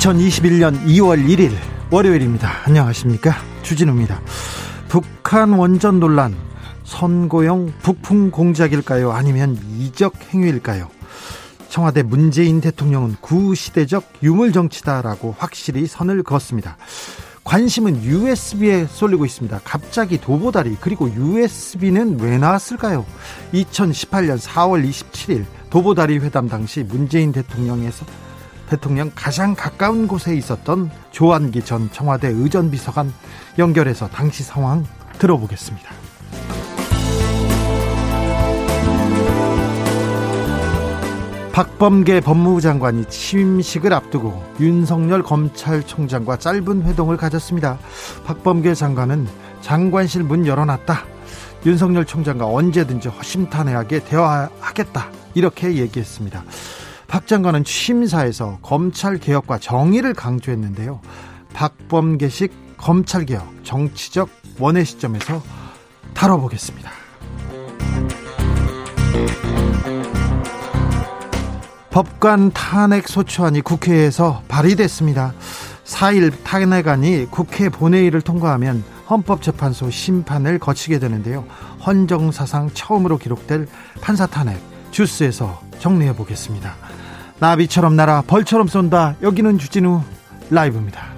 2021년 2월 1일 월요일입니다. 안녕하십니까? 주진우입니다. 북한 원전 논란 선고용 북풍 공작일까요? 아니면 이적 행위일까요? 청와대 문재인 대통령은 구시대적 유물 정치다라고 확실히 선을 그었습니다. 관심은 USB에 쏠리고 있습니다. 갑자기 도보다리 그리고 USB는 왜 나왔을까요? 2018년 4월 27일 도보다리 회담 당시 문재인 대통령에서 대통령 가장 가까운 곳에 있었던 조한기 전 청와대 의전비서관 연결해서 당시 상황 들어보겠습니다. 박범계 법무부 장관이 취임식을 앞두고 윤석열 검찰총장과 짧은 회동을 가졌습니다. 박범계 장관은 장관실 문 열어놨다. 윤석열 총장과 언제든지 허심탄회하게 대화하겠다. 이렇게 얘기했습니다. 박 장관은 취임사에서 검찰 개혁과 정의를 강조했는데요. 박범계식 검찰 개혁 정치적 원의 시점에서 다뤄보겠습니다. 법관 탄핵 소추안이 국회에서 발의됐습니다. 4일 탄핵안이 국회 본회의를 통과하면 헌법재판소 심판을 거치게 되는데요. 헌정사상 처음으로 기록될 판사 탄핵 주스에서 정리해 보겠습니다. 나비처럼 날아 벌처럼 쏜다. 여기는 주진우 라이브입니다.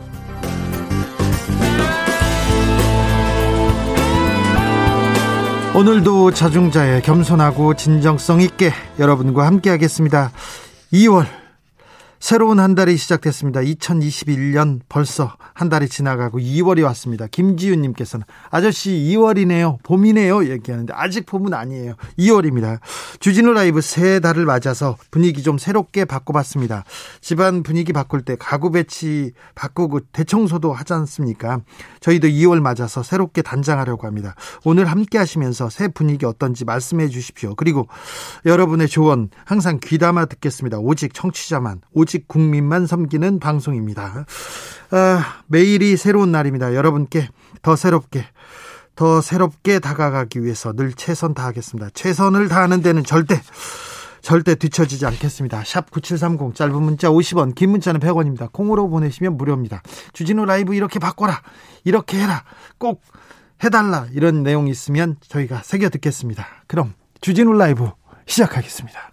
오늘도 자중자의 겸손하고 진정성 있게 여러분과 함께 하겠습니다. 2월 새로운 한 달이 시작됐습니다. 2021년 벌써 한 달이 지나가고 2월이 왔습니다. 김지윤님께서는 아저씨 2월이네요. 봄이네요. 얘기하는데 아직 봄은 아니에요. 2월입니다. 주진우 라이브 새 달을 맞아서 분위기 좀 새롭게 바꿔봤습니다. 집안 분위기 바꿀 때 가구 배치 바꾸고 대청소도 하지 않습니까? 저희도 2월 맞아서 새롭게 단장하려고 합니다. 오늘 함께 하시면서 새 분위기 어떤지 말씀해 주십시오. 그리고 여러분의 조언 항상 귀담아 듣겠습니다. 오직 청취자만, 오직 국민만 섬기는 방송입니다. 아, 매일이 새로운 날입니다. 여러분께 더 새롭게 더 새롭게 다가가기 위해서 늘 최선 다하겠습니다. 최선을 다하는 데는 절대 절대 뒤처지지 않겠습니다. 샵 9730 짧은 문자 50원 긴 문자는 100원입니다. 콩으로 보내시면 무료입니다. 주진우 라이브 이렇게 바꿔라 이렇게 해라 꼭 해달라 이런 내용이 있으면 저희가 새겨 듣겠습니다. 그럼 주진우 라이브 시작하겠습니다.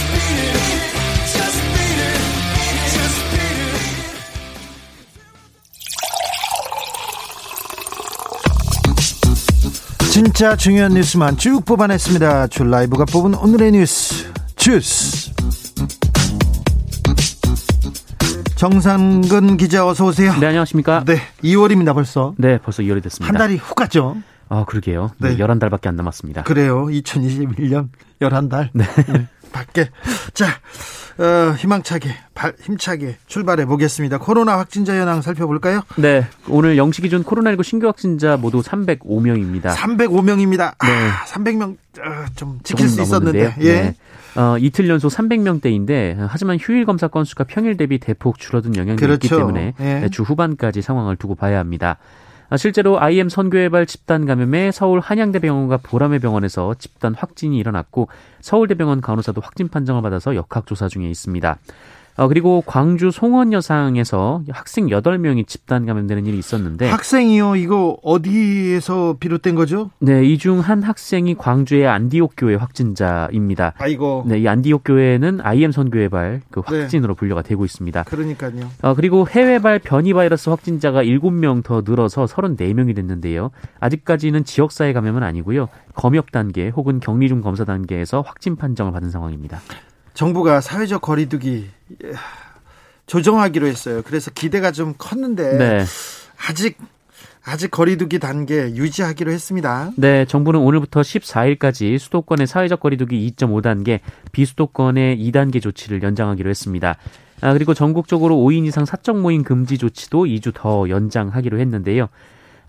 진짜 중요한 뉴스만 쭉 뽑아냈습니다. 줄 라이브가 뽑은 오늘의 뉴스 주스. 정상근 기자 어서 오세요. 네, 안녕하십니까? 네, 2월입니다 벌써. 네, 벌써 2월이 됐습니다. 한 달이 훅 갔죠. 아, 그러게요. 네, 네. 11달밖에 안 남았습니다. 그래요. 2021년 11달. 네. 밖에. 자, 어, 희망차게, 발, 힘차게 출발해 보겠습니다. 코로나 확진자 현황 살펴볼까요? 네, 오늘 0시 기준 코로나19 신규 확진자 모두 305명입니다. 305명입니다. 네. 아, 300명 아, 좀 지킬 수 있었는데. 예. 네. 어, 이틀 연속 300명대인데 하지만 휴일 검사 건수가 평일 대비 대폭 줄어든 영향이 있기 그렇죠. 때문에 예. 주 후반까지 상황을 두고 봐야 합니다. 아, 실제로 IM 선교회발 집단 감염에 서울 한양대병원과 보람의 병원에서 집단 확진이 일어났고 서울대병원 간호사도 확진 판정을 받아서 역학조사 중에 있습니다. 어, 그리고 광주 송원여상에서 학생 8명이 집단 감염되는 일이 있었는데 학생이요? 이거 어디에서 비롯된 거죠? 네, 이 중 한 학생이 광주의 안디옥 교회 확진자입니다. 아이고. 네, 이 안디옥 교회는 IM 선교회발 그 네. 확진으로 분류가 되고 있습니다. 그러니까요. 어, 그리고 해외발 변이 바이러스 확진자가 7명 더 늘어서 34명이 됐는데요. 아직까지는 지역사회 감염은 아니고요. 검역 단계 혹은 격리 중 검사 단계에서 확진 판정을 받은 상황입니다. 정부가 사회적 거리두기 예, 조정하기로 했어요. 그래서 기대가 좀 컸는데 네. 아직 아직 거리두기 단계 유지하기로 했습니다. 네, 정부는 오늘부터 14일까지 수도권의 사회적 거리두기 2.5단계, 비수도권의 2단계 조치를 연장하기로 했습니다. 아, 그리고 전국적으로 5인 이상 사적 모임 금지 조치도 2주 더 연장하기로 했는데요.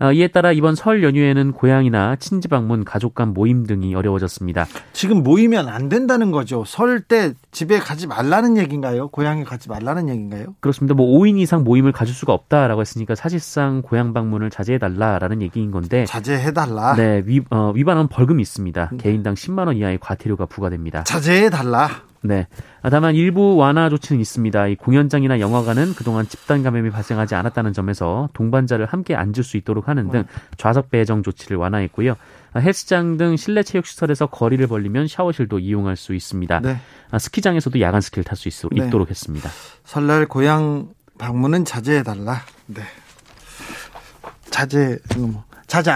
아, 이에 따라 이번 설 연휴에는 고향이나 친지 방문, 가족 간 모임 등이 어려워졌습니다. 지금 모이면 안 된다는 거죠. 설 때 집에 가지 말라는 얘기인가요? 고향에 가지 말라는 얘기인가요? 그렇습니다. 뭐 5인 이상 모임을 가질 수가 없다라고 했으니까 사실상 고향 방문을 자제해 달라라는 얘기인 건데 자제해 달라. 네, 위, 어, 위반하면 벌금이 있습니다. 개인당 10만 원 이하의 과태료가 부과됩니다. 자제해 달라. 네. 아, 다만 일부 완화 조치는 있습니다. 이 공연장이나 영화관은 그동안 집단 감염이 발생하지 않았다는 점에서 동반자를 함께 앉을 수 있도록 하는 등 좌석 배정 조치를 완화했고요. 아, 헬스장 등 실내 체육 시설에서 거리를 벌리면 샤워실도 이용할 수 있습니다. 네. 아, 스키장에서도 야간 스키를 탈수 네. 있도록 했습니다. 설날 고향 방문은 자제해 달라. 네. 자제, 뭐, 자제,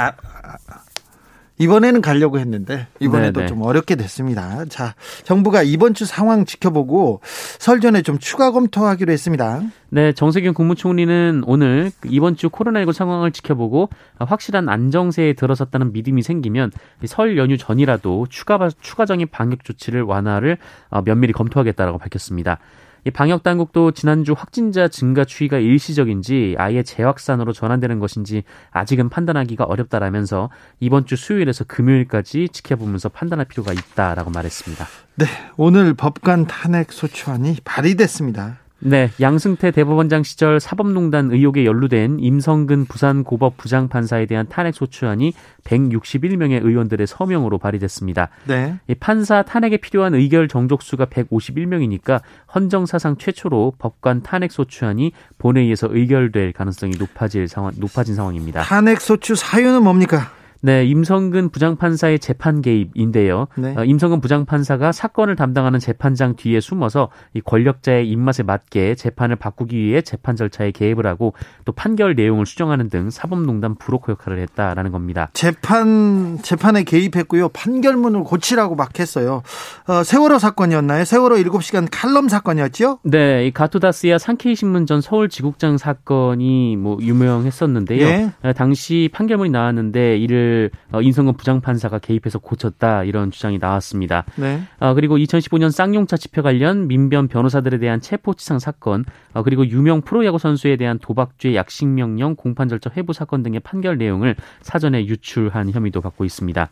이번에는 가려고 했는데, 이번에도 네, 네. 좀 어렵게 됐습니다. 자, 정부가 이번 주 상황 지켜보고 설 전에 좀 추가 검토하기로 했습니다. 네, 정세균 국무총리는 오늘 이번 주 코로나19 상황을 지켜보고 확실한 안정세에 들어섰다는 믿음이 생기면 설 연휴 전이라도 추가 추가적인 방역 조치를 완화를 어, 면밀히 검토하겠다라고 밝혔습니다. 이 방역 당국도 지난주 확진자 증가 추이가 일시적인지 아예 재확산으로 전환되는 것인지 아직은 판단하기가 어렵다라면서 이번 주 수요일에서 금요일까지 지켜보면서 판단할 필요가 있다라고 말했습니다. 네, 오늘 법관 탄핵 소추안이 발의됐습니다. 네, 양승태 대법원장 시절 사법농단 의혹에 연루된 임성근 부산고법 부장판사에 대한 탄핵 소추안이 161명의 의원들의 서명으로 발의됐습니다. 네. 이 판사 탄핵에 필요한 의결 정족수가 151명이니까 헌정사상 최초로 법관 탄핵 소추안이 본회의에서 의결될 가능성이 높아질 상황, 높아진 상황입니다. 탄핵 소추 사유는 뭡니까? 네, 임성근 부장판사의 재판 개입인데요. 네. 어, 임성근 부장판사가 사건을 담당하는 재판장 뒤에 숨어서 이 권력자의 입맛에 맞게 재판을 바꾸기 위해 재판 절차에 개입을 하고 또 판결 내용을 수정하는 등 사법농단 브로커 역할을 했다라는 겁니다. 재판 재판에 개입했고요. 판결문을 고치라고 막 했어요. 어, 세월호 사건이었나요? 세월호 7시간 칼럼 사건이었죠? 네, 이 가토다스야 산케이 신문 전 서울 지국장 사건이 뭐 유명했었는데요. 네. 어, 당시 판결문이 나왔는데 이를 어, 임성근 부장판사가 개입해서 고쳤다 이런 주장이 나왔습니다. 네. 어, 그리고 2015년 쌍용차 집회 관련 민변 변호사들에 대한 체포치상 사건, 어, 그리고 유명 프로야구 선수에 대한 도박죄 약식명령 공판 절차 회부 사건 등의 판결 내용을 사전에 유출한 혐의도 받고 있습니다.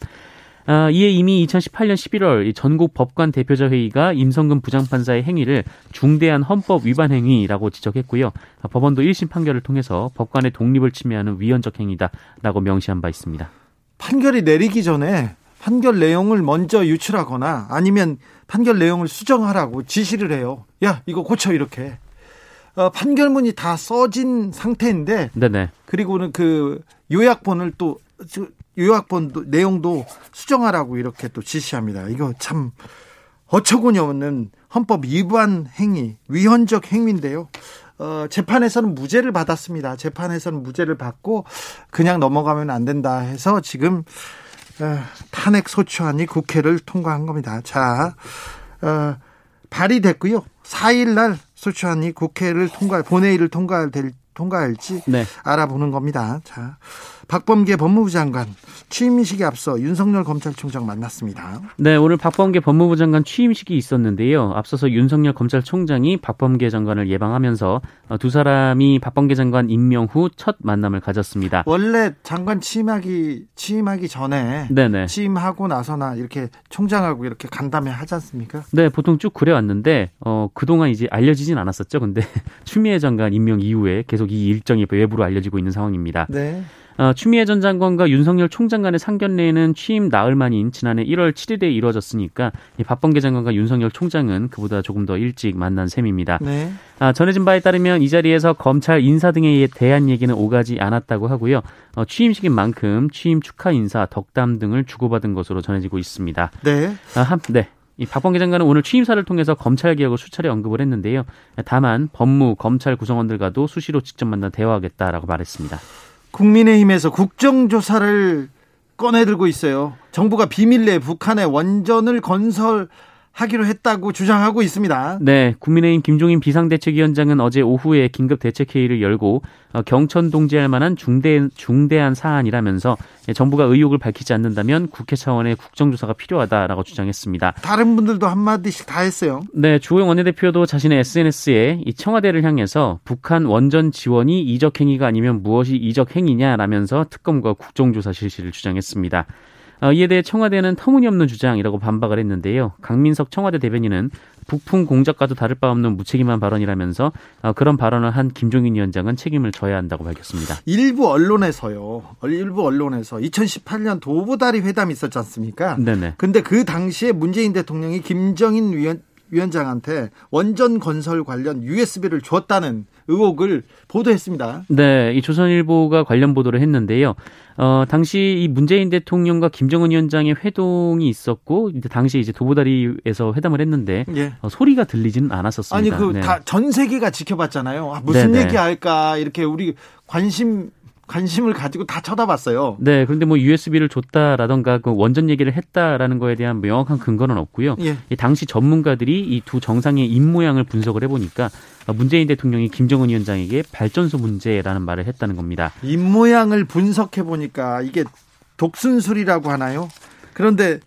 아, 이에 이미 2018년 11월 이 전국 법관 대표자 회의가 임성근 부장판사의 행위를 중대한 헌법 위반 행위라고 지적했고요. 아, 법원도 1심 판결을 통해서 법관의 독립을 침해하는 위헌적 행위다라고 명시한 바 있습니다. 판결이 내리기 전에 판결 내용을 먼저 유출하거나 아니면 판결 내용을 수정하라고 지시를 해요. 야, 이거 고쳐 이렇게. 어, 판결문이 다 써진 상태인데 네네. 그리고는 그 요약본을 또 저, 요약본 내용도 수정하라고 이렇게 또 지시합니다. 이거 참 어처구니 없는 헌법 위반 행위, 위헌적 행위인데요. 어, 재판에서는 무죄를 받았습니다. 재판에서는 무죄를 받고 그냥 넘어가면 안 된다 해서 지금 어, 탄핵 소추안이 국회를 통과한 겁니다. 자, 어, 발의됐고요. 4일날 소추안이 국회를 통과, 본회의를 통과될 통과할지 네. 알아보는 겁니다. 자, 박범계 법무부 장관 취임식에 앞서 윤석열 검찰총장 만났습니다. 네, 오늘 박범계 법무부 장관 취임식이 있었는데요. 앞서서 윤석열 검찰총장이 박범계 장관을 예방하면서 어, 두 사람이 박범계 장관 임명 후 첫 만남을 가졌습니다. 원래 장관 취임하기 취임하기 전에 네네. 취임하고 나서나 이렇게 총장하고 이렇게 간담회 하지 않습니까? 네, 보통 쭉 그래왔는데, 어, 그동안 이제 알려지진 않았었죠. 근데 추미애 장관 임명 이후에 계속 이 일정이 외부로 알려지고 있는 상황입니다. 네. 어, 추미애 전 장관과 윤석열 총장 간의 상견례는 취임 나흘 만인 지난해 1월 7일에 이루어졌으니까 이 박범계 장관과 윤석열 총장은 그보다 조금 더 일찍 만난 셈입니다. 네. 아, 전해진 바에 따르면 이 자리에서 검찰 인사 등에 대한 얘기는 오가지 않았다고 하고요. 어, 취임식인 만큼 취임 축하 인사, 덕담 등을 주고받은 것으로 전해지고 있습니다. 네. 아, 한, 네. 이 박범계 장관은 오늘 취임사를 통해서 검찰 개혁을 수차례 언급을 했는데요. 다만 법무, 검찰 구성원들과도 수시로 직접 만나 대화하겠다라고 말했습니다. 국민의힘에서 국정조사를 꺼내들고 있어요. 정부가 비밀 내 북한의 원전을 건설 하기로 했다고 주장하고 있습니다. 네, 국민의힘 김종인 비상대책위원장은 어제 오후에 긴급 대책회의를 열고 어, 경천 동지할 만한 중대 중대한 사안이라면서 정부가 의혹을 밝히지 않는다면 국회 차원의 국정조사가 필요하다라고 주장했습니다. 다른 분들도 한 마디씩 다 했어요. 네, 주호영 원내대표도 자신의 SNS에 이 청와대를 향해서 북한 원전 지원이 이적 행위가 아니면 무엇이 이적 행위냐라면서 특검과 국정조사 실시를 주장했습니다. 어, 이에 대해 청와대는 터무니없는 주장이라고 반박을 했는데요. 강민석 청와대 대변인은 북풍 공작과도 다를 바 없는 무책임한 발언이라면서 어, 그런 발언을 한 김종인 위원장은 책임을 져야 한다고 밝혔습니다. 일부 언론에서요. 일부 언론에서 2018년 도보다리 회담이 있었지 않습니까? 네네. 근데 그 당시에 문재인 대통령이 김정인 위원 위원장한테 원전 건설 관련 USB를 줬다는 의혹을 보도했습니다. 네, 이 조선일보가 관련 보도를 했는데요. 어, 당시 이 문재인 대통령과 김정은 위원장의 회동이 있었고, 이제 당시 이제 도보다리에서 회담을 했는데 예. 어, 소리가 들리지는 않았었습니다. 아니 그 다전 네. 세계가 지켜봤잖아요. 아, 무슨 네네. 얘기 할까 이렇게 우리 관심 관심을 가지고 다 쳐다봤어요. 네, 그런데 뭐 USB를 줬다라던가 그 원전 얘기를 했다라는 거에 대한 명확한 근거는 없고요. 예. 당시 전문가들이 이 두 정상의 입 모양을 분석을 해보니까 문재인 대통령이 김정은 위원장에게 발전소 문제라는 말을 했다는 겁니다. 입 모양을 분석해 보니까 이게 독순술이라고 하나요? 그런데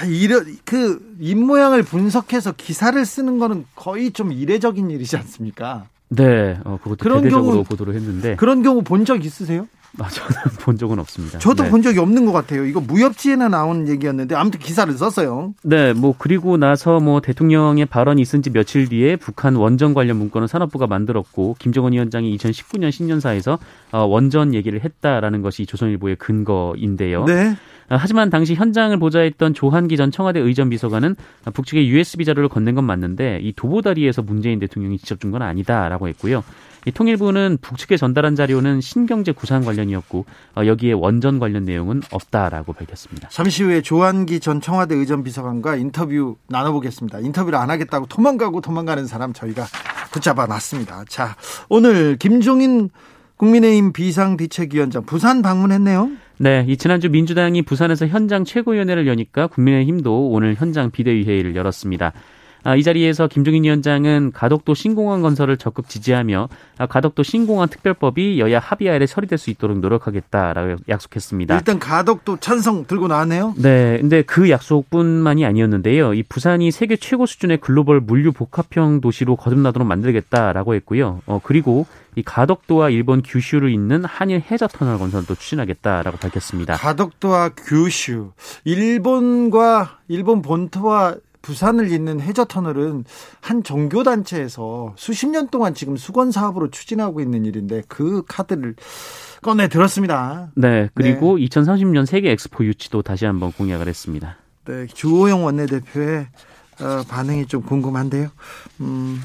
아, 이런 그 입 모양을 분석해서 기사를 쓰는 거는 거의 좀 이례적인 일이지 않습니까? 네, 어, 그것도 그런 대대적으로 경우, 보도를 했는데 그런 경우 본 적 있으세요? 아, 저는 본 적은 없습니다. 저도 네. 본 적이 없는 것 같아요. 이거 무협지에나 나온 얘기였는데 아무튼 기사를 썼어요. 네, 뭐 그리고 나서 뭐 대통령의 발언이 있은 지 며칠 뒤에 북한 원전 관련 문건을 산업부가 만들었고 김정은 위원장이 2019년 신년사에서 어, 원전 얘기를 했다라는 것이 조선일보의 근거인데요. 네. 어, 하지만 당시 현장을 보좌했던 조한기 전 청와대 의전 비서관은 북측에 USB 자료를 건넨 건 맞는데 이 도보다리에서 문재인 대통령이 직접 준 건 아니다라고 했고요. 이 통일부는 북측에 전달한 자료는 신경제 구상 관련이었고 어, 여기에 원전 관련 내용은 없다라고 밝혔습니다. 잠시 후에 조한기 전 청와대 의전 비서관과 인터뷰 나눠보겠습니다. 인터뷰를 안 하겠다고 도망가고 도망가는 사람 저희가 붙잡아 놨습니다. 자, 오늘 김종인 국민의힘 비상대책위원장 부산 방문했네요. 네, 이 지난주 민주당이 부산에서 현장 최고위원회를 여니까 국민의힘도 오늘 현장 비대위회의를 열었습니다. 아, 이 자리에서 김종인 위원장은 가덕도 신공항 건설을 적극 지지하며 아, 가덕도 신공항 특별법이 여야 합의 아래 처리될 수 있도록 노력하겠다라고 약속했습니다. 일단 가덕도 찬성 들고 나왔네요. 네, 근데 그 약속뿐만이 아니었는데요. 이 부산이 세계 최고 수준의 글로벌 물류 복합형 도시로 거듭나도록 만들겠다라고 했고요. 어, 그리고 이 가덕도와 일본 규슈를 잇는 한일 해저 터널 건설도 추진하겠다라고 밝혔습니다. 가덕도와 규슈, 일본과 일본 본토와 부산을 잇는 해저 터널은 한 종교 단체에서 수십 년 동안 지금 수건 사업으로 추진하고 있는 일인데 그 카드를 꺼내 들었습니다. 네, 그리고 네. 2030년 세계 엑스포 유치도 다시 한번 공약을 했습니다. 네, 주호영 원내대표의 어, 반응이 좀 궁금한데요. 음,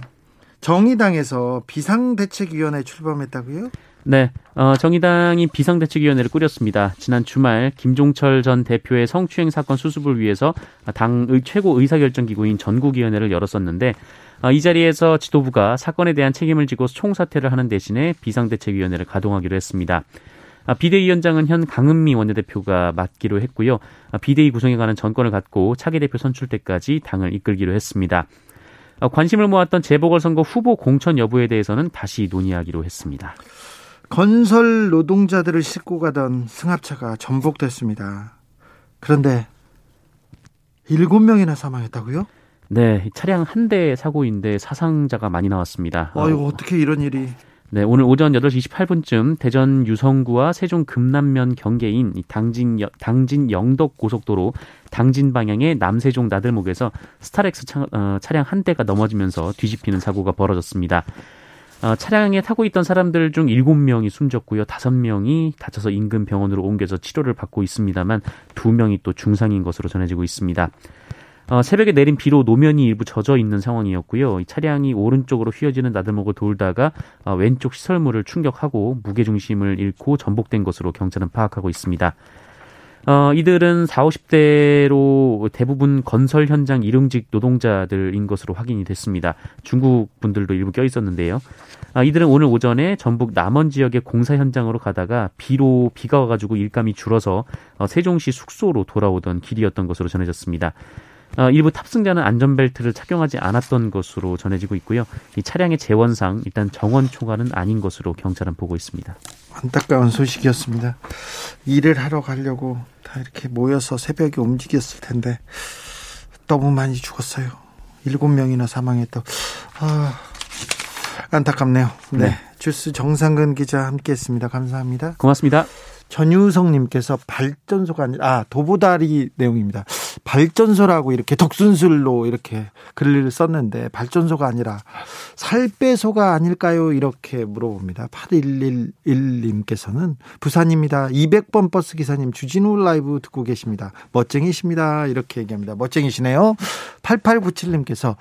정의당에서 비상대책위원회 출범했다고요? 네, 어, 정의당이 비상대책위원회를 꾸렸습니다. 지난 주말 김종철 전 대표의 성추행 사건 수습을 위해서 당의 최고 의사결정기구인 전국위원회를 열었었는데 어, 이 자리에서 지도부가 사건에 대한 책임을 지고 총사퇴를 하는 대신에 비상대책위원회를 가동하기로 했습니다. 아, 비대위원장은 현 강은미 원내대표가 맡기로 했고요. 아, 비대위 구성에 관한 전권을 갖고 차기 대표 선출 때까지 당을 이끌기로 했습니다. 어, 관심을 모았던 재보궐선거 후보 공천 여부에 대해서는 다시 논의하기로 했습니다. 건설 노동자들을 싣고 가던 승합차가 전복됐습니다. 그런데 일곱 명이나 사망했다고요? 네, 차량 한 대 사고인데 사상자가 많이 나왔습니다. 아유, 어떻게 이런 일이? 네, 오늘 오전 8시 28분쯤 대전 유성구와 세종 금남면 경계인 당진 당진 영덕 고속도로 당진 방향의 남세종 나들목에서 스타렉스 차, 어, 차량 한 대가 넘어지면서 뒤집히는 사고가 벌어졌습니다. 어, 차량에 타고 있던 사람들 중 7명이 숨졌고요. 5명이 다쳐서 인근 병원으로 옮겨져 치료를 받고 있습니다만 2명이 또 중상인 것으로 전해지고 있습니다. 어, 새벽에 내린 비로 노면이 일부 젖어 있는 상황이었고요. 이 차량이 오른쪽으로 휘어지는 나들목을 돌다가 어, 왼쪽 시설물을 충격하고 무게 중심을 잃고 전복된 것으로 경찰은 파악하고 있습니다. 어, 이들은 4, 50대로 대부분 건설 현장 일용직 노동자들인 것으로 확인이 됐습니다. 중국 분들도 일부 껴 있었는데요. 아, 이들은 오늘 오전에 전북 남원 지역의 공사 현장으로 가다가 비로 비가 와가지고 일감이 줄어서 어, 세종시 숙소로 돌아오던 길이었던 것으로 전해졌습니다. 어, 일부 탑승자는 안전벨트를 착용하지 않았던 것으로 전해지고 있고요. 이 차량의 재원상 일단 정원 초과는 아닌 것으로 경찰은 보고 있습니다. 안타까운 소식이었습니다. 일을 하러 가려고 다 이렇게 모여서 새벽에 움직였을 텐데 너무 많이 죽었어요. 일곱 명이나 사망했다고. 아, 안타깝네요. 네. 네. 주스 정상근 기자 함께 했습니다. 감사합니다. 고맙습니다. 전유성님께서 발전소가 아니라 아 도보다리 내용입니다. 발전소라고 이렇게 덕순술로 이렇게 글을 썼는데 발전소가 아니라 살빼소가 아닐까요? 이렇게 물어봅니다. 8111님께서는 부산입니다. 200번 버스 기사님 주진우 라이브 듣고 계십니다. 멋쟁이십니다. 이렇게 얘기합니다. 멋쟁이시네요. 8897님께서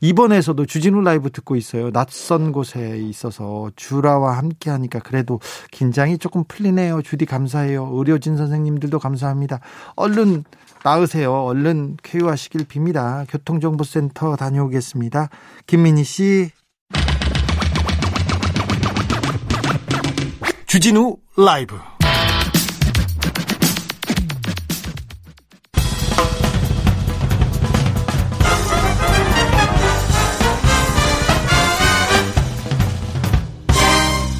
이번에서도 주진우 라이브 듣고 있어요. 낯선 곳에 있어서 주라와 함께 하니까 그래도 긴장이 조금 풀리네요. 주디 감사해요. 의료진 선생님들도 감사합니다. 얼른 나으세요. 얼른 쾌유하시길 빕니다. 교통정보센터 다녀오겠습니다. 김민희 씨. 주진우 라이브.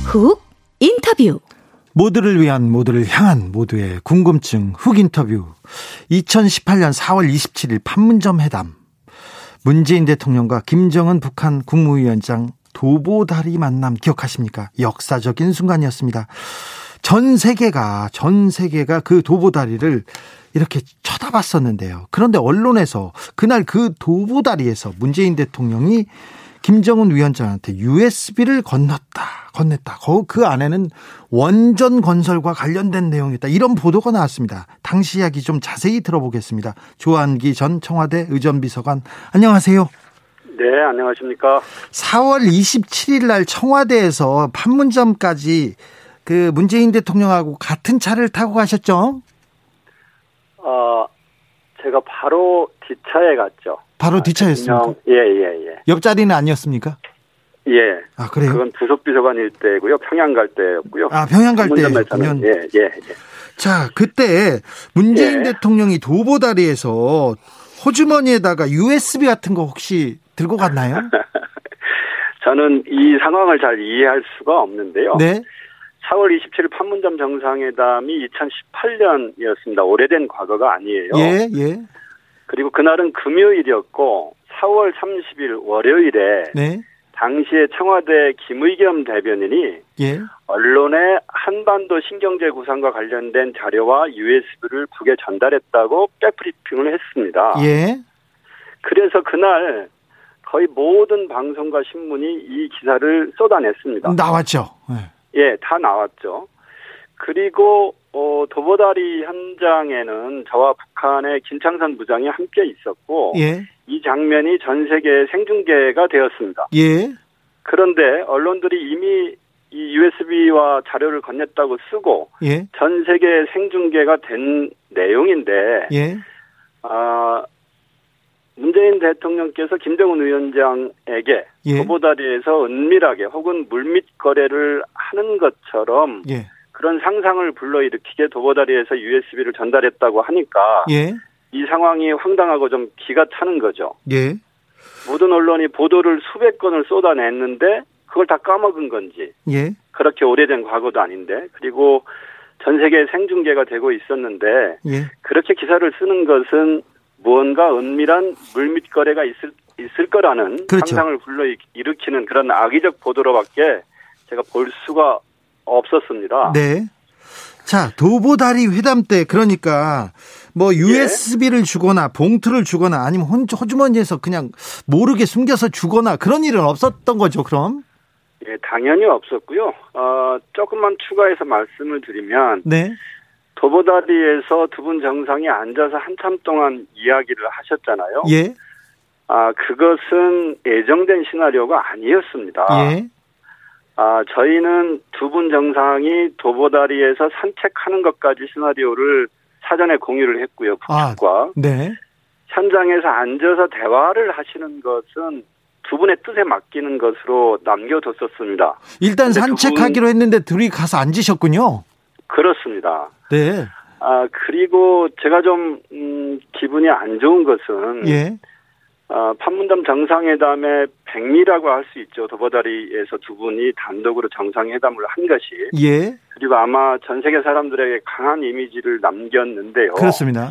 훅 인터뷰. 모두를 위한 모두를 향한 모두의 궁금증 훅 인터뷰 2018년 4월 27일 판문점 회담 문재인 대통령과 김정은 북한 국무위원장 도보다리 만남 기억하십니까? 역사적인 순간이었습니다. 전 세계가 전 세계가 그 도보다리를 이렇게 쳐다봤었는데요. 그런데 언론에서 그날 그 도보다리에서 문재인 대통령이 김정은 위원장한테 USB를 건넜다, 건넸다. 그 안에는 원전 건설과 관련된 내용이다. 이런 보도가 나왔습니다. 당시 이야기 좀 자세히 들어보겠습니다. 조한기 전 청와대 의전비서관, 안녕하세요. 네, 안녕하십니까. 4월 27일 날 청와대에서 판문점까지 그 문재인 대통령하고 같은 차를 타고 가셨죠? 어, 제가 바로 뒷차에 갔죠. 바로 뒷차였습니까? 예, 예, 예. 옆자리는 아니었습니까? 예. 아, 그래요? 그건 부속비서관일 때고요. 평양 갈 때였고요. 아, 평양 갈 때였군요. 예, 예, 예. 자, 그때 문재인 예. 대통령이 도보다리에서 호주머니에다가 USB 같은 거 혹시 들고 갔나요? 저는 이 상황을 잘 이해할 수가 없는데요. 네. 4월 27일 판문점 정상회담이 2018년이었습니다. 오래된 과거가 아니에요. 예, 예. 그리고 그날은 금요일이었고 4월 30일 월요일에 네. 당시에 청와대 김의겸 대변인이 예. 언론에 한반도 신경제 구상과 관련된 자료와 USB를 북에 전달했다고 백브리핑을 했습니다. 예. 그래서 그날 거의 모든 방송과 신문이 이 기사를 쏟아냈습니다. 나왔죠. 네. 예, 다 나왔죠. 그리고 어, 도보다리 현장에는 저와 북한의 김창선 부장이 함께 있었고 예. 이 장면이 전 세계 생중계가 되었습니다. 예. 그런데 언론들이 이미 이 USB와 자료를 건넸다고 쓰고 예. 전 세계 생중계가 된 내용인데 예. 아 문재인 대통령께서 김정은 위원장에게 예. 도보다리에서 은밀하게 혹은 물밑 거래를 하는 것처럼 예. 그런 상상을 불러일으키게 도보다리에서 USB를 전달했다고 하니까 예. 이 상황이 황당하고 좀 기가 차는 거죠. 예. 모든 언론이 보도를 수백 건을 쏟아냈는데 그걸 다 까먹은 건지 예. 그렇게 오래된 과거도 아닌데 그리고 전 세계 생중계가 되고 있었는데 예. 그렇게 기사를 쓰는 것은 무언가 은밀한 물밑 거래가 있을 있을 거라는 그렇죠. 상상을 불러 일으키는 그런 악의적 보도로밖에 제가 볼 수가 없었습니다. 네. 자, 도보다리 회담 때 그러니까 뭐 USB를 예? 주거나 봉투를 주거나 아니면 호주머니에서 그냥 모르게 숨겨서 주거나 그런 일은 없었던 거죠, 그럼? 예, 당연히 없었고요. 어, 조금만 추가해서 말씀을 드리면 네. 도보다리에서 두 분 정상이 앉아서 한참 동안 이야기를 하셨잖아요. 예. 아, 그것은 예정된 시나리오가 아니었습니다. 예. 아, 저희는 두 분 정상이 도보다리에서 산책하는 것까지 시나리오를 사전에 공유를 했고요. 아. 북측과 네. 현장에서 앉아서 대화를 하시는 것은 두 분의 뜻에 맡기는 것으로 남겨뒀었습니다. 일단 산책하기로 했는데 둘이 가서 앉으셨군요. 그렇습니다. 네. 아, 그리고 제가 좀, 음, 기분이 안 좋은 것은, 예. 아, 판문점 정상회담의 백미라고 할 수 있죠. 도보다리에서 두 분이 단독으로 정상회담을 한 것이. 예. 그리고 아마 전 세계 사람들에게 강한 이미지를 남겼는데요. 그렇습니다.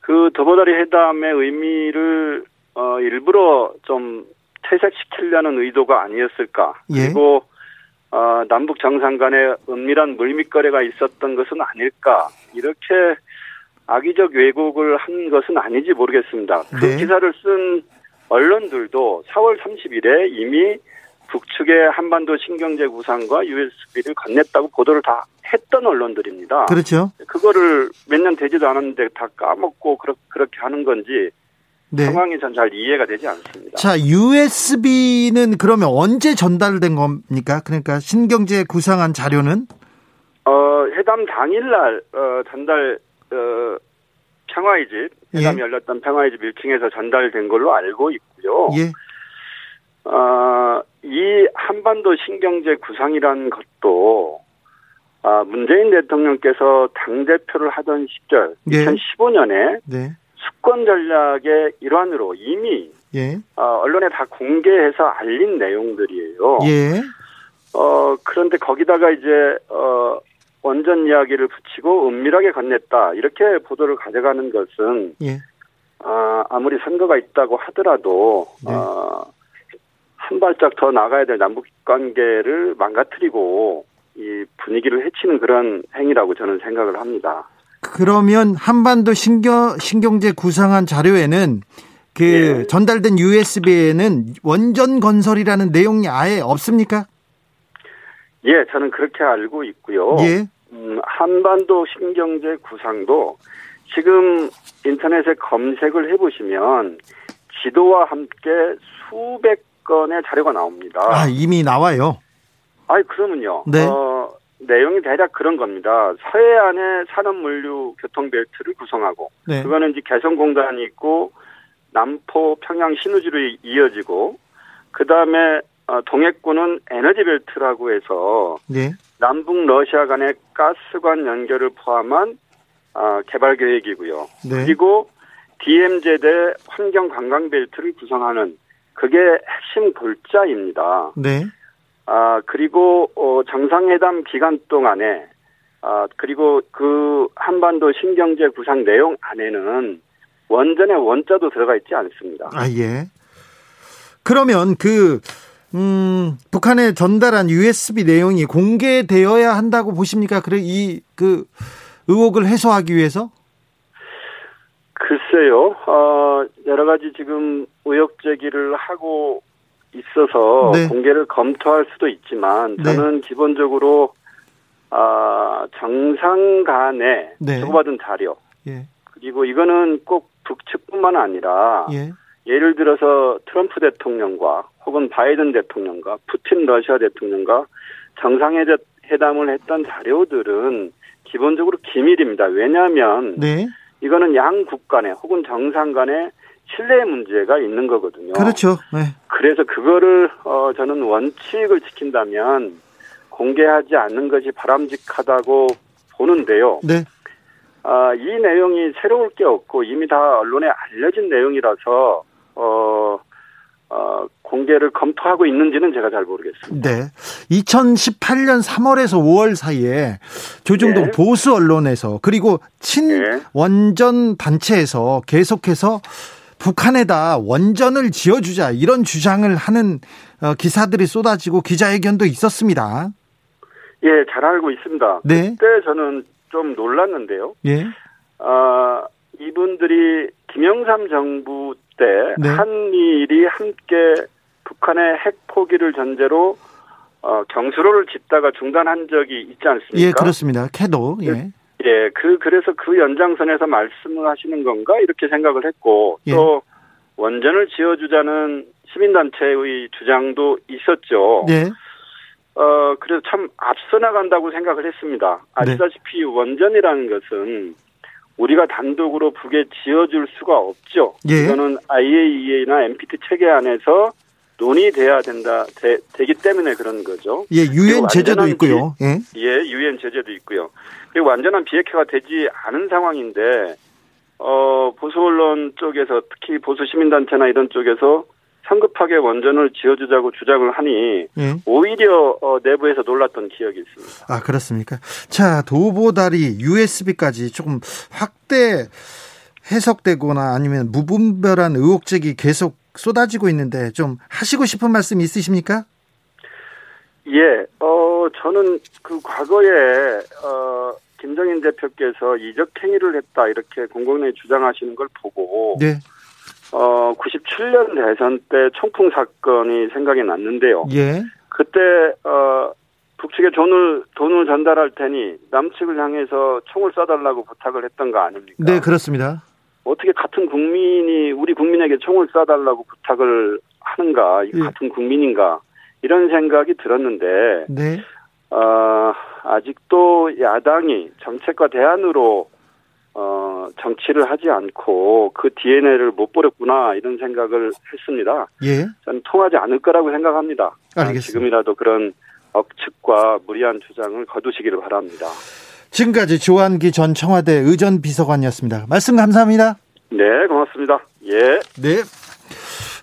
그 도보다리 회담의 의미를, 어, 일부러 좀 퇴색시키려는 의도가 아니었을까. 예. 그리고, 어, 남북 정상 간에 은밀한 물밑거래가 있었던 것은 아닐까. 이렇게 악의적 왜곡을 한 것은 아닌지 모르겠습니다. 그 네. 기사를 쓴 언론들도 4월 30일에 이미 북측의 한반도 신경제 구상과 USB를 건넸다고 보도를 다 했던 언론들입니다. 그렇죠. 그거를 몇 년 되지도 않았는데 다 까먹고 그렇, 그렇게 하는 건지 네. 상황이 전 잘 이해가 되지 않습니다. 자, USB는 그러면 언제 전달된 겁니까? 그러니까 신경제 구상한 자료는 어, 회담 당일날 어, 전달 어, 평화의 집 회담이 예. 열렸던 평화의 집 1층에서 전달된 걸로 알고 있고요. 예. 어, 이 한반도 신경제 구상이라는 것도 아, 문재인 대통령께서 당 대표를 하던 시절 예. 2015년에 네. 수권 전략의 일환으로 이미 예. 어, 언론에 다 공개해서 알린 내용들이에요. 예. 어, 그런데 거기다가 이제, 어, 원전 이야기를 붙이고 은밀하게 건넸다. 이렇게 보도를 가져가는 것은, 예. 아, 아무리 선거가 있다고 하더라도, 네. 어, 한 발짝 더 나가야 될 남북 관계를 망가뜨리고, 이 분위기를 해치는 그런 행위라고 저는 생각을 합니다. 그러면 한반도 신경 신경제 구상한 자료에는 그 예. 전달된 USB에는 원전 건설이라는 내용이 아예 없습니까? 예, 저는 그렇게 알고 있고요. 예. 음, 한반도 신경제 구상도 지금 인터넷에 검색을 해보시면 지도와 함께 수백 건의 자료가 나옵니다. 아, 이미 나와요. 아이, 그러면요. 네. 어, 내용이 대략 그런 겁니다. 서해안의 산업 물류 교통 벨트를 구성하고, 네. 그거는 이제 개성공단이 있고, 남포, 평양, 신우지로 이- 이어지고, 그 다음에 동해권은 에너지 벨트라고 해서 네. 남북 러시아 간의 가스관 연결을 포함한 아, 개발 계획이고요. 네. 그리고 DMZ대 환경 관광 벨트를 구성하는 그게 핵심 골자입니다. 네. 아 그리고 어, 정상회담 기간 동안에 아 그리고 그 한반도 신경제 구상 내용 안에는 원전의 원자도 들어가 있지 않습니다. 아, 예. 그러면 그, 음, 북한에 전달한 USB 내용이 공개되어야 한다고 보십니까? 그래, 이, 그, 의혹을 해소하기 위해서? 글쎄요, 어, 여러 가지 지금 의혹 제기를 하고 있어서 네. 공개를 검토할 수도 있지만 네. 저는 기본적으로 아, 정상 간에 네. 주고받은 자료 예. 그리고 이거는 꼭 북측뿐만 아니라 예. 예를 들어서 트럼프 대통령과 혹은 바이든 대통령과 푸틴 러시아 대통령과 정상회담을 했던 자료들은 기본적으로 기밀입니다. 왜냐하면 네. 이거는 양국 간에 혹은 정상 간에 신뢰 문제가 있는 거거든요. 그렇죠. 네. 그래서 그거를 어 저는 원칙을 지킨다면 공개하지 않는 것이 바람직하다고 보는데요. 네. 아, 이 내용이 새로울 게 없고 이미 다 언론에 알려진 내용이라서 어, 어 공개를 검토하고 있는지는 제가 잘 모르겠습니다. 네. 2018년 3월에서 5월 사이에 조중동 네. 보수 언론에서 그리고 친 네. 원전 단체에서 계속해서 북한에다 원전을 지어주자 이런 주장을 하는 어, 기사들이 쏟아지고 기자회견도 있었습니다. 예, 잘 알고 있습니다. 네. 그때 저는 좀 놀랐는데요. 예. 아, 이분들이 김영삼 정부 때 네. 한미일이 함께 북한의 핵 포기를 전제로 어, 경수로를 짓다가 중단한 적이 있지 않습니까? 예, 그렇습니다. 캐도 예. 예, 그 그래서 그 연장선에서 말씀을 하시는 건가 이렇게 생각을 했고 예. 또 원전을 지어주자는 시민단체의 주장도 있었죠. 네. 어, 그래서 참 앞서 나간다고 생각을 했습니다. 네. 아시다시피 원전이라는 것은 우리가 단독으로 북에 지어줄 수가 없죠. 예. 이거는 IAEA나 NPT 체계 안에서 논의돼야 된다, 되, 기 때문에 그런 거죠. 예, 유엔 제재도 있고요. 예. 예, 유엔 제재도 있고요. 그리고 완전한 비핵화가 되지 않은 상황인데, 어, 보수 언론 쪽에서 특히 보수 시민단체나 이런 쪽에서 성급하게 원전을 지어주자고 주장을 하니 예. 오히려 어, 내부에서 놀랐던 기억이 있습니다. 아, 그렇습니까? 자, 도보다리 USB까지 조금 확대 해석되거나 아니면 무분별한 의혹적이 계속 쏟아지고 있는데 좀 하시고 싶은 말씀 있으십니까? 예, 어, 저는 그 과거에, 어, 김정인 대표께서 이적 행위를 했다, 이렇게 공공연히 주장하시는 걸 보고, 네. 어, 97년 대선 때 총풍 사건이 생각이 났는데요. 예. 그때, 어, 북측에 돈을, 돈을 전달할 테니 남측을 향해서 총을 쏴달라고 부탁을 했던 거 아닙니까? 네, 그렇습니다. 어떻게 같은 국민이 우리 국민에게 총을 쏴달라고 부탁을 하는가, 예. 같은 국민인가, 이런 생각이 들었는데, 네. 어, 아직도 야당이 정책과 대안으로 어, 정치를 하지 않고 그 DNA를 못 버렸구나 이런 생각을 했습니다. 예. 저는 통하지 않을 거라고 생각합니다. 알겠습니다. 지금이라도 그런 억측과 무리한 주장을 거두시기를 바랍니다. 지금까지 조한기 전 청와대 의전 비서관이었습니다. 말씀 감사합니다. 네, 고맙습니다. 예. 네.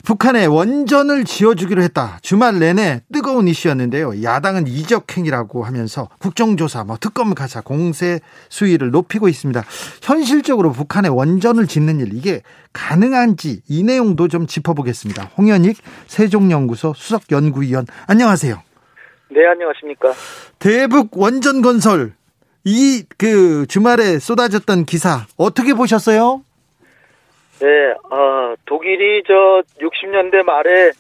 북한에 원전을 지어주기로 했다. 주말 내내 뜨거운 이슈였는데요. 야당은 이적행위라고 하면서 국정조사, 뭐 특검 가사, 공세 수위를 높이고 있습니다. 현실적으로 북한에 원전을 짓는 일 이게 가능한지 이 내용도 좀 짚어보겠습니다. 홍현익 세종연구소 수석연구위원 안녕하세요. 네, 안녕하십니까. 대북 원전 건설 이 그 주말에 쏟아졌던 기사 어떻게 보셨어요? 네, 어, 독일이 저 60년대 말에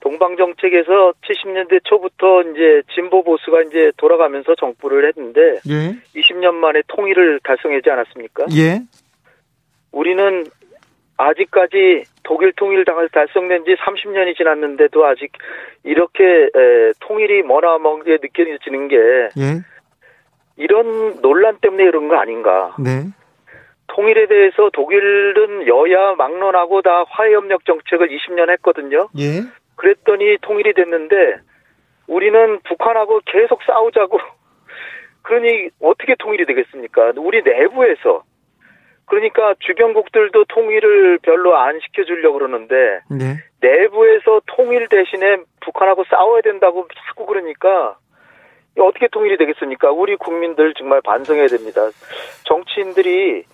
동방 정책에서 70년대 초부터 이제 진보 보수가 이제 돌아가면서 정부를 했는데 예. 20년 만에 통일을 달성하지 않았습니까? 예. 우리는 아직까지 독일 통일 당을 달성된 지 30년이 지났는데도 아직 이렇게 에, 통일이 머나먼게 느껴지는 게 예. 이런 논란 때문에 이런 거 아닌가? 네. 통일에 대해서 독일은 여야 막론하고 다 화해협력 정책을 20년 했거든요. 예. 그랬더니 통일이 됐는데 우리는 북한하고 계속 싸우자고 그러니 어떻게 통일이 되겠습니까? 우리 내부에서 그러니까 주변국들도 통일을 별로 안 시켜주려고 그러는데 네. 내부에서 통일 대신에 북한하고 싸워야 된다고 자꾸 그러니까 어떻게 통일이 되겠습니까? 우리 국민들 정말 반성해야 됩니다. 정치인들이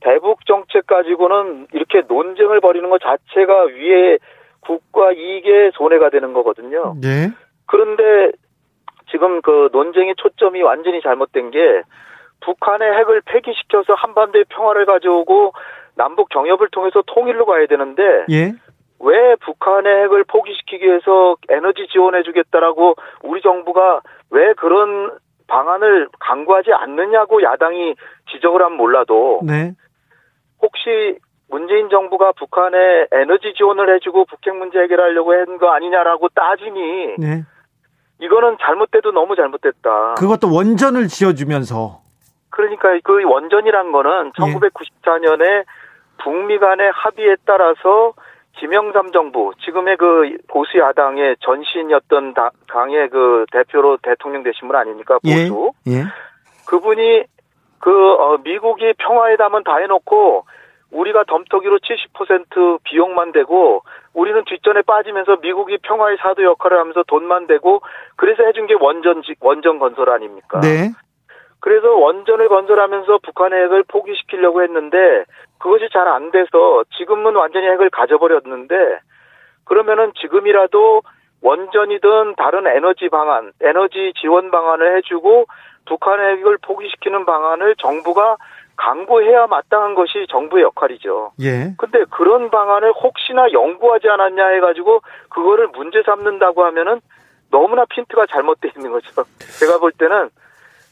대북 정책 가지고는 이렇게 논쟁을 벌이는 것 자체가 위에 국가 이익에 손해가 되는 거거든요. 네. 그런데 지금 그 논쟁의 초점이 완전히 잘못된 게 북한의 핵을 폐기시켜서 한반도의 평화를 가져오고 남북 경협을 통해서 통일로 가야 되는데 예. 왜 북한의 핵을 포기시키기 위해서 에너지 지원해 주겠다라고 우리 정부가 왜 그런 방안을 강구하지 않느냐고 야당이 지적을 하면 몰라도 네. 혹시 문재인 정부가 북한에 에너지 지원을 해주고 북핵 문제 해결하려고 한 거 아니냐라고 따지니 네. 이거는 잘못돼도 너무 잘못됐다. 그것도 원전을 지어주면서. 그러니까 그 원전이란 거는 예. 1994년에 북미 간의 합의에 따라서 김영삼 정부 지금의 그 보수 야당의 전신이었던 다- 당의 그 대표로 대통령 되신 분 아닙니까 예. 보수 예. 그분이 그 어, 미국이 평화회담은 다 해놓고 우리가 덤터기로 70% 비용만 대고 우리는 뒷전에 빠지면서 미국이 평화의 사도 역할을 하면서 돈만 대고 그래서 해준 게 원전 지- 원전 건설 아닙니까? 네. 그래서 원전을 건설하면서 북한의 핵을 포기시키려고 했는데 그것이 잘 안 돼서 지금은 완전히 핵을 가져버렸는데 그러면은 지금이라도 원전이든 다른 에너지 방안, 에너지 지원 방안을 해주고 북한의 핵을 포기시키는 방안을 정부가 강구해야 마땅한 것이 정부의 역할이죠. 예. 근데 그런 방안을 혹시나 연구하지 않았냐 해가지고 그거를 문제 삼는다고 하면은 너무나 핀트가 잘못되어 있는 거죠. 제가 볼 때는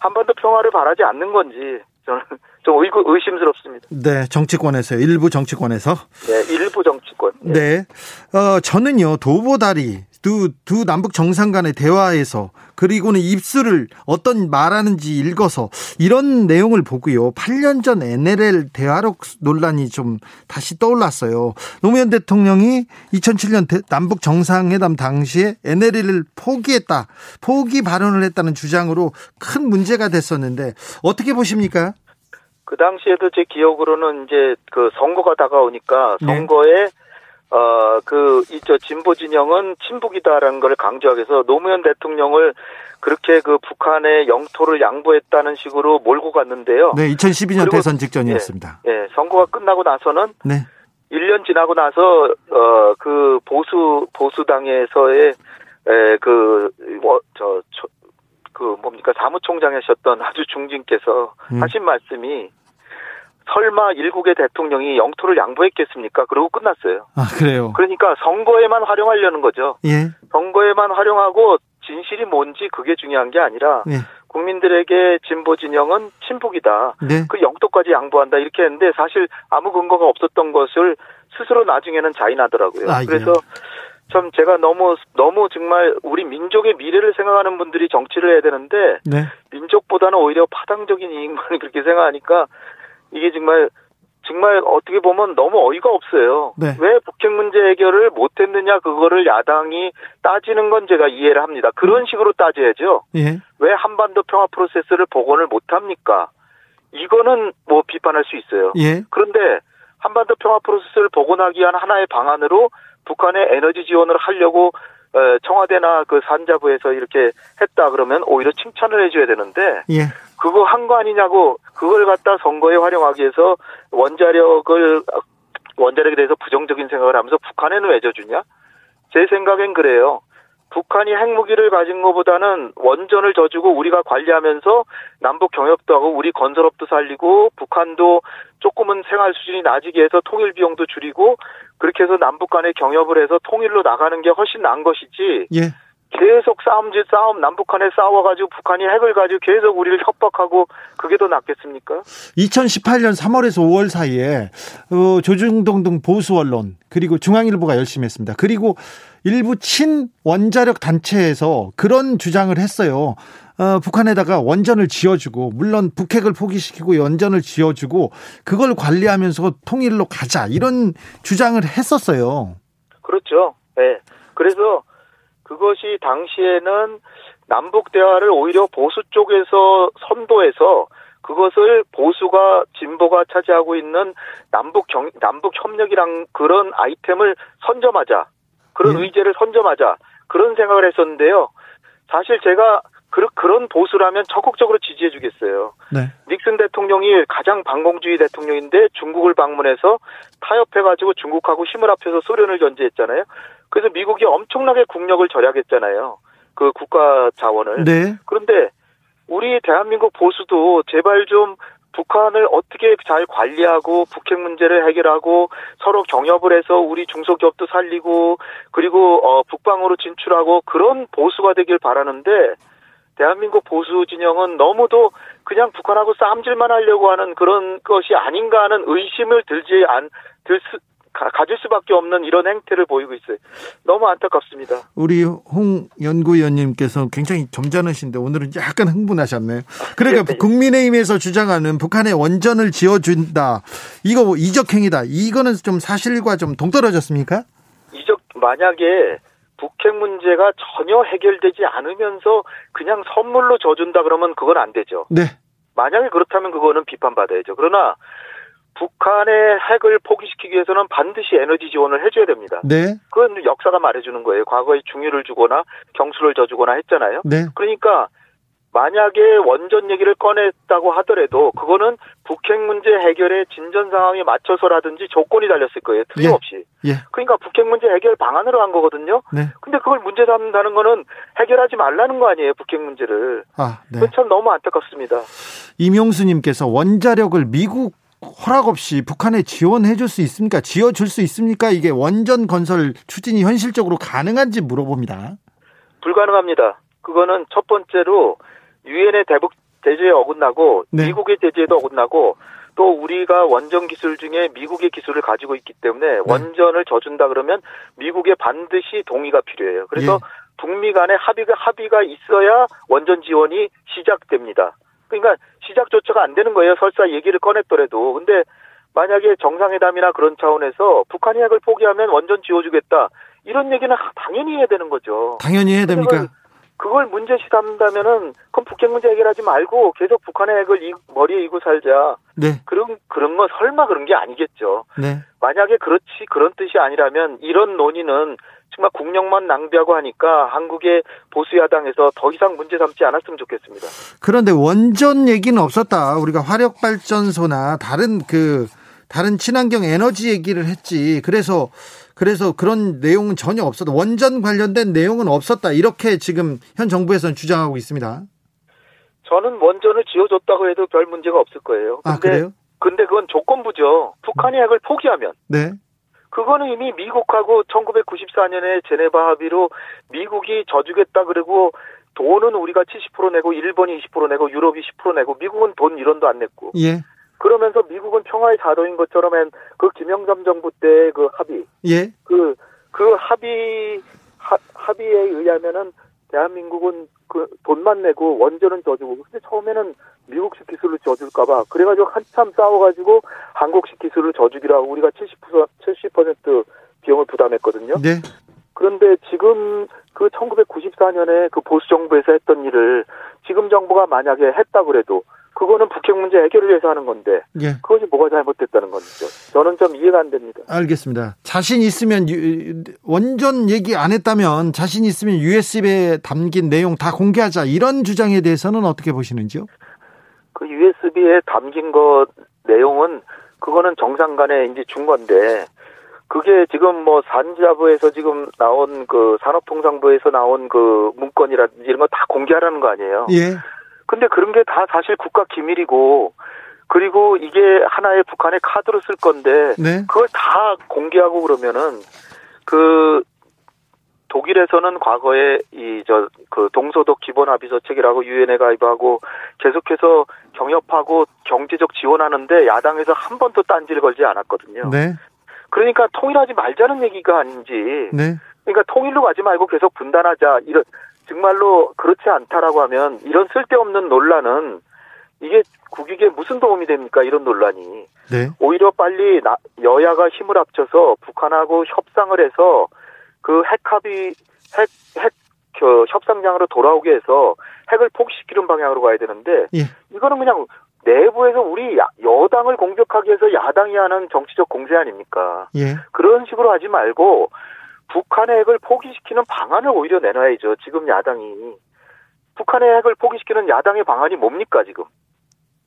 한반도 평화를 바라지 않는 건지 저는 좀 의, 의심스럽습니다. 네, 정치권에서 일부 정치권에서. 네, 일부 정치권. 네, 네. 어, 저는요 도보다리 두, 두 남북 정상 간의 대화에서 그리고는 입술을 어떤 말하는지 읽어서 이런 내용을 보고요. 8년 전 NLL 대화록 논란이 좀 다시 떠올랐어요. 노무현 대통령이 2007년 남북 정상회담 당시에 NLL을 포기했다. 포기 발언을 했다는 주장으로 큰 문제가 됐었는데 어떻게 보십니까? 그 당시에도 제 기억으로는 이제 그 선거가 다가오니까 네. 선거에 네. 어, 그, 이, 저, 진보 진영은 친북이다라는 걸 강조하기 위해서 노무현 대통령을 그렇게 그 북한의 영토를 양보했다는 식으로 몰고 갔는데요. 네, 2012년 대선 직전이었습니다. 예, 예, 선거가 끝나고 나서는 네. 1년 지나고 나서, 어, 그 보수, 보수당에서의, 에, 그, 뭐, 저, 저, 그 뭡니까 사무총장이셨던 아주 중진께서 음. 하신 말씀이 설마 일국의 대통령이 영토를 양보했겠습니까? 그러고 끝났어요. 아, 그래요? 그러니까 선거에만 활용하려는 거죠. 예. 선거에만 활용하고 진실이 뭔지 그게 중요한 게 아니라 예. 국민들에게 진보 진영은 친북이다. 네. 그 영토까지 양보한다. 이렇게 했는데 사실 아무 근거가 없었던 것을 스스로 나중에는 자인하더라고요. 아, 예. 그래서 참 제가 너무 너무 정말 우리 민족의 미래를 생각하는 분들이 정치를 해야 되는데 네. 민족보다는 오히려 파당적인 이익만 그렇게 생각하니까 이게 정말 정말 어떻게 보면 너무 어이가 없어요. 네. 왜 북핵 문제 해결을 못했느냐 그거를 야당이 따지는 건 제가 이해를 합니다. 그런 음. 식으로 따져야죠. 예. 왜 한반도 평화 프로세스를 복원을 못합니까? 이거는 뭐 비판할 수 있어요. 예. 그런데 한반도 평화 프로세스를 복원하기 위한 하나의 방안으로 북한의 에너지 지원을 하려고 어, 청와대나 그 산자부에서 이렇게 했다 그러면 오히려 칭찬을 해줘야 되는데 예. 그거 한 거 아니냐고 그걸 갖다 선거에 활용하기 위해서 원자력을 원자력에 대해서 부정적인 생각을 하면서 북한에는 왜 져주냐? 제 생각엔 그래요. 북한이 핵무기를 가진 것보다는 원전을 져주고 우리가 관리하면서 남북 경협도 하고 우리 건설업도 살리고 북한도 조금은 생활 수준이 낮이게 해서 통일 비용도 줄이고 그렇게 해서 남북 간의 경협을 해서 통일로 나가는 게 훨씬 나은 것이지. 예. 계속 싸움질 싸움 남북한에 싸워가지고 북한이 핵을 가지고 계속 우리를 협박하고 그게 더 낫겠습니까? 2018년 3월에서 5월 사이에 어, 조중동 등 보수 언론 그리고 중앙일보가 열심히 했습니다. 그리고 일부 친 원자력 단체에서 그런 주장을 했어요. 어, 북한에다가 원전을 지어주고 물론 북핵을 포기시키고 원전을 지어주고 그걸 관리하면서 통일로 가자 이런 주장을 했었어요. 그렇죠. 네. 그래서 그것이 당시에는 남북 대화를 오히려 보수 쪽에서 선도해서 그것을 보수가 진보가 차지하고 있는 남북 경 남북 협력이랑 그런 아이템을 선점하자 그런 예. 의제를 선점하자 그런 생각을 했었는데요. 사실 제가 그, 그런 보수라면 적극적으로 지지해 주겠어요. 네. 닉슨 대통령이 가장 반공주의 대통령인데 중국을 방문해서 타협해가지고 중국하고 힘을 합해서 소련을 견제했잖아요. 그래서 미국이 엄청나게 국력을 절약했잖아요. 그 국가 자원을. 네. 그런데 우리 대한민국 보수도 제발 좀 북한을 어떻게 잘 관리하고 북핵 문제를 해결하고 서로 경협을 해서 우리 중소기업도 살리고 그리고 어 북방으로 진출하고 그런 보수가 되길 바라는데 대한민국 보수 진영은 너무도 그냥 북한하고 싸움질만 하려고 하는 그런 것이 아닌가 하는 의심을 들지 않, 들 수, 가 질 수밖에 없는 이런 행태를 보이고 있어요. 너무 안타깝습니다. 우리 홍 연구위원님께서 굉장히 점잖으신데 오늘은 약간 흥분하셨네요. 그러니까 네, 네. 국민의힘에서 주장하는 북한의 원전을 지어준다. 이거 뭐 이적행위다. 이거는 좀 사실과 좀 동떨어졌습니까? 이적 만약에 북핵 문제가 전혀 해결되지 않으면서 그냥 선물로 줘준다 그러면 그건 안 되죠. 네. 만약에 그렇다면 그거는 비판받아야죠. 그러나 북한의 핵을 포기시키기 위해서는 반드시 에너지 지원을 해줘야 됩니다. 네. 그건 역사가 말해주는 거예요. 과거에 중유를 주거나 경수를 져주거나 했잖아요. 네. 그러니까 만약에 원전 얘기를 꺼냈다고 하더라도 그거는 북핵 문제 해결의 진전 상황에 맞춰서라든지 조건이 달렸을 거예요. 틀림없이. 예. 예. 그러니까 북핵 문제 해결 방안으로 한 거거든요. 네. 근데 그걸 문제 삼는다는 거는 해결하지 말라는 거 아니에요. 북핵 문제를. 아, 네. 그참 너무 안타깝습니다. 이명수님께서 원자력을 미국 허락 없이 북한에 지원해 줄 수 있습니까? 지어 줄 수 있습니까? 이게 원전 건설 추진이 현실적으로 가능한지 물어봅니다. 불가능합니다. 그거는 첫 번째로 유엔의 대북 제재에 어긋나고 네. 미국의 제재에도 어긋나고 또 우리가 원전 기술 중에 미국의 기술을 가지고 있기 네. 때문에 원전을 져준다 그러면 미국의 반드시 동의가 필요해요. 그래서 예. 북미 간의 합의가 합의가 있어야 원전 지원이 시작됩니다. 그러니까 시작조차가 안 되는 거예요. 설사 얘기를 꺼냈더라도. 근데 만약에 정상회담이나 그런 차원에서 북한이 핵을 포기하면 원전 지어주겠다. 이런 얘기는 당연히 해야 되는 거죠. 당연히 해야 됩니까? 그걸 문제시 삼다면은 그럼 북핵 문제 해결하지 말고 계속 북한의 핵을 이, 머리에 이고 살자. 네, 그런 그런 건 설마 그런 게 아니겠죠. 네. 만약에 그렇지 그런 뜻이 아니라면 이런 논의는 정말 국력만 낭비하고 하니까 한국의 보수 야당에서 더 이상 문제 삼지 않았으면 좋겠습니다. 그런데 원전 얘기는 없었다. 우리가 화력 발전소나 다른 그 다른 친환경 에너지 얘기를 했지. 그래서 그래서 그런 내용은 전혀 없었다. 원전 관련된 내용은 없었다. 이렇게 지금 현 정부에서는 주장하고 있습니다. 저는 원전을 지어줬다고 해도 별 문제가 없을 거예요. 아, 근데 그래요? 근데 그건 조건부죠. 북한이 핵을 포기하면 네. 그거는 이미 미국하고 1994년에 제네바 합의로 미국이 져주겠다 그러고 돈은 우리가 70% 내고 일본이 20% 내고 유럽이 10% 내고 미국은 돈 1원도 안 냈고 예. 그러면서 미국은 평화의 자도인 것처럼 한그 김영삼 정부 때 그 합의 예. 그, 그 합의, 하, 합의에 의하면은 대한민국은 그 돈만 내고 원전은 져주고 근데 처음에는 미국식 기술을 져줄까봐 그래가지고 한참 싸워가지고 한국식 기술을 져주기로 하고 우리가 70% 70% 비용을 부담했거든요. 네. 그런데 지금 그 1994년에 그 보수 정부에서 했던 일을 지금 정부가 만약에 했다 그래도 그거는 북핵 문제 해결을 위해서 하는 건데 예. 그것이 뭐가 잘못됐다는 건지죠. 저는 좀 이해가 안 됩니다. 알겠습니다. 자신 있으면 유- 원전 얘기 안 했다면 자신 있으면 USB에 담긴 내용 다 공개하자 이런 주장에 대해서는 어떻게 보시는지요? 그 USB에 담긴 것 내용은 그거는 정상 간에 이제 준 건데 그게 지금 뭐 산자부에서 지금 나온 그 산업통상부에서 나온 그 문건이라든지 이런 거 다 공개하라는 거 아니에요. 예. 근데 그런 게 다 사실 국가 기밀이고 그리고 이게 하나의 북한의 카드로 쓸 건데 네. 그걸 다 공개하고 그러면은 그 독일에서는 과거에 이 저 그 동서독 기본 합의서 책이라고 유엔에 가입하고 계속해서 경협하고 경제적 지원하는데 야당에서 한 번도 딴지를 걸지 않았거든요. 네. 그러니까 통일하지 말자는 얘기가 아닌지. 네. 그러니까 통일로 가지 말고 계속 분단하자. 이런 정말로 그렇지 않다라고 하면 이런 쓸데없는 논란은 이게 국익에 무슨 도움이 됩니까? 이런 논란이. 네. 오히려 빨리 나- 여야가 힘을 합쳐서 북한하고 협상을 해서 그 핵합의 핵, 핵, 그 협상장으로 돌아오게 해서 핵을 포기시키는 방향으로 가야 되는데 예. 이거는 그냥 내부에서 우리 야- 여당을 공격하기 위해서 야당이 하는 정치적 공세 아닙니까? 예. 그런 식으로 하지 말고 북한의 핵을 포기시키는 방안을 오히려 내놔야죠. 지금 야당이. 북한의 핵을 포기시키는 야당의 방안이 뭡니까, 지금?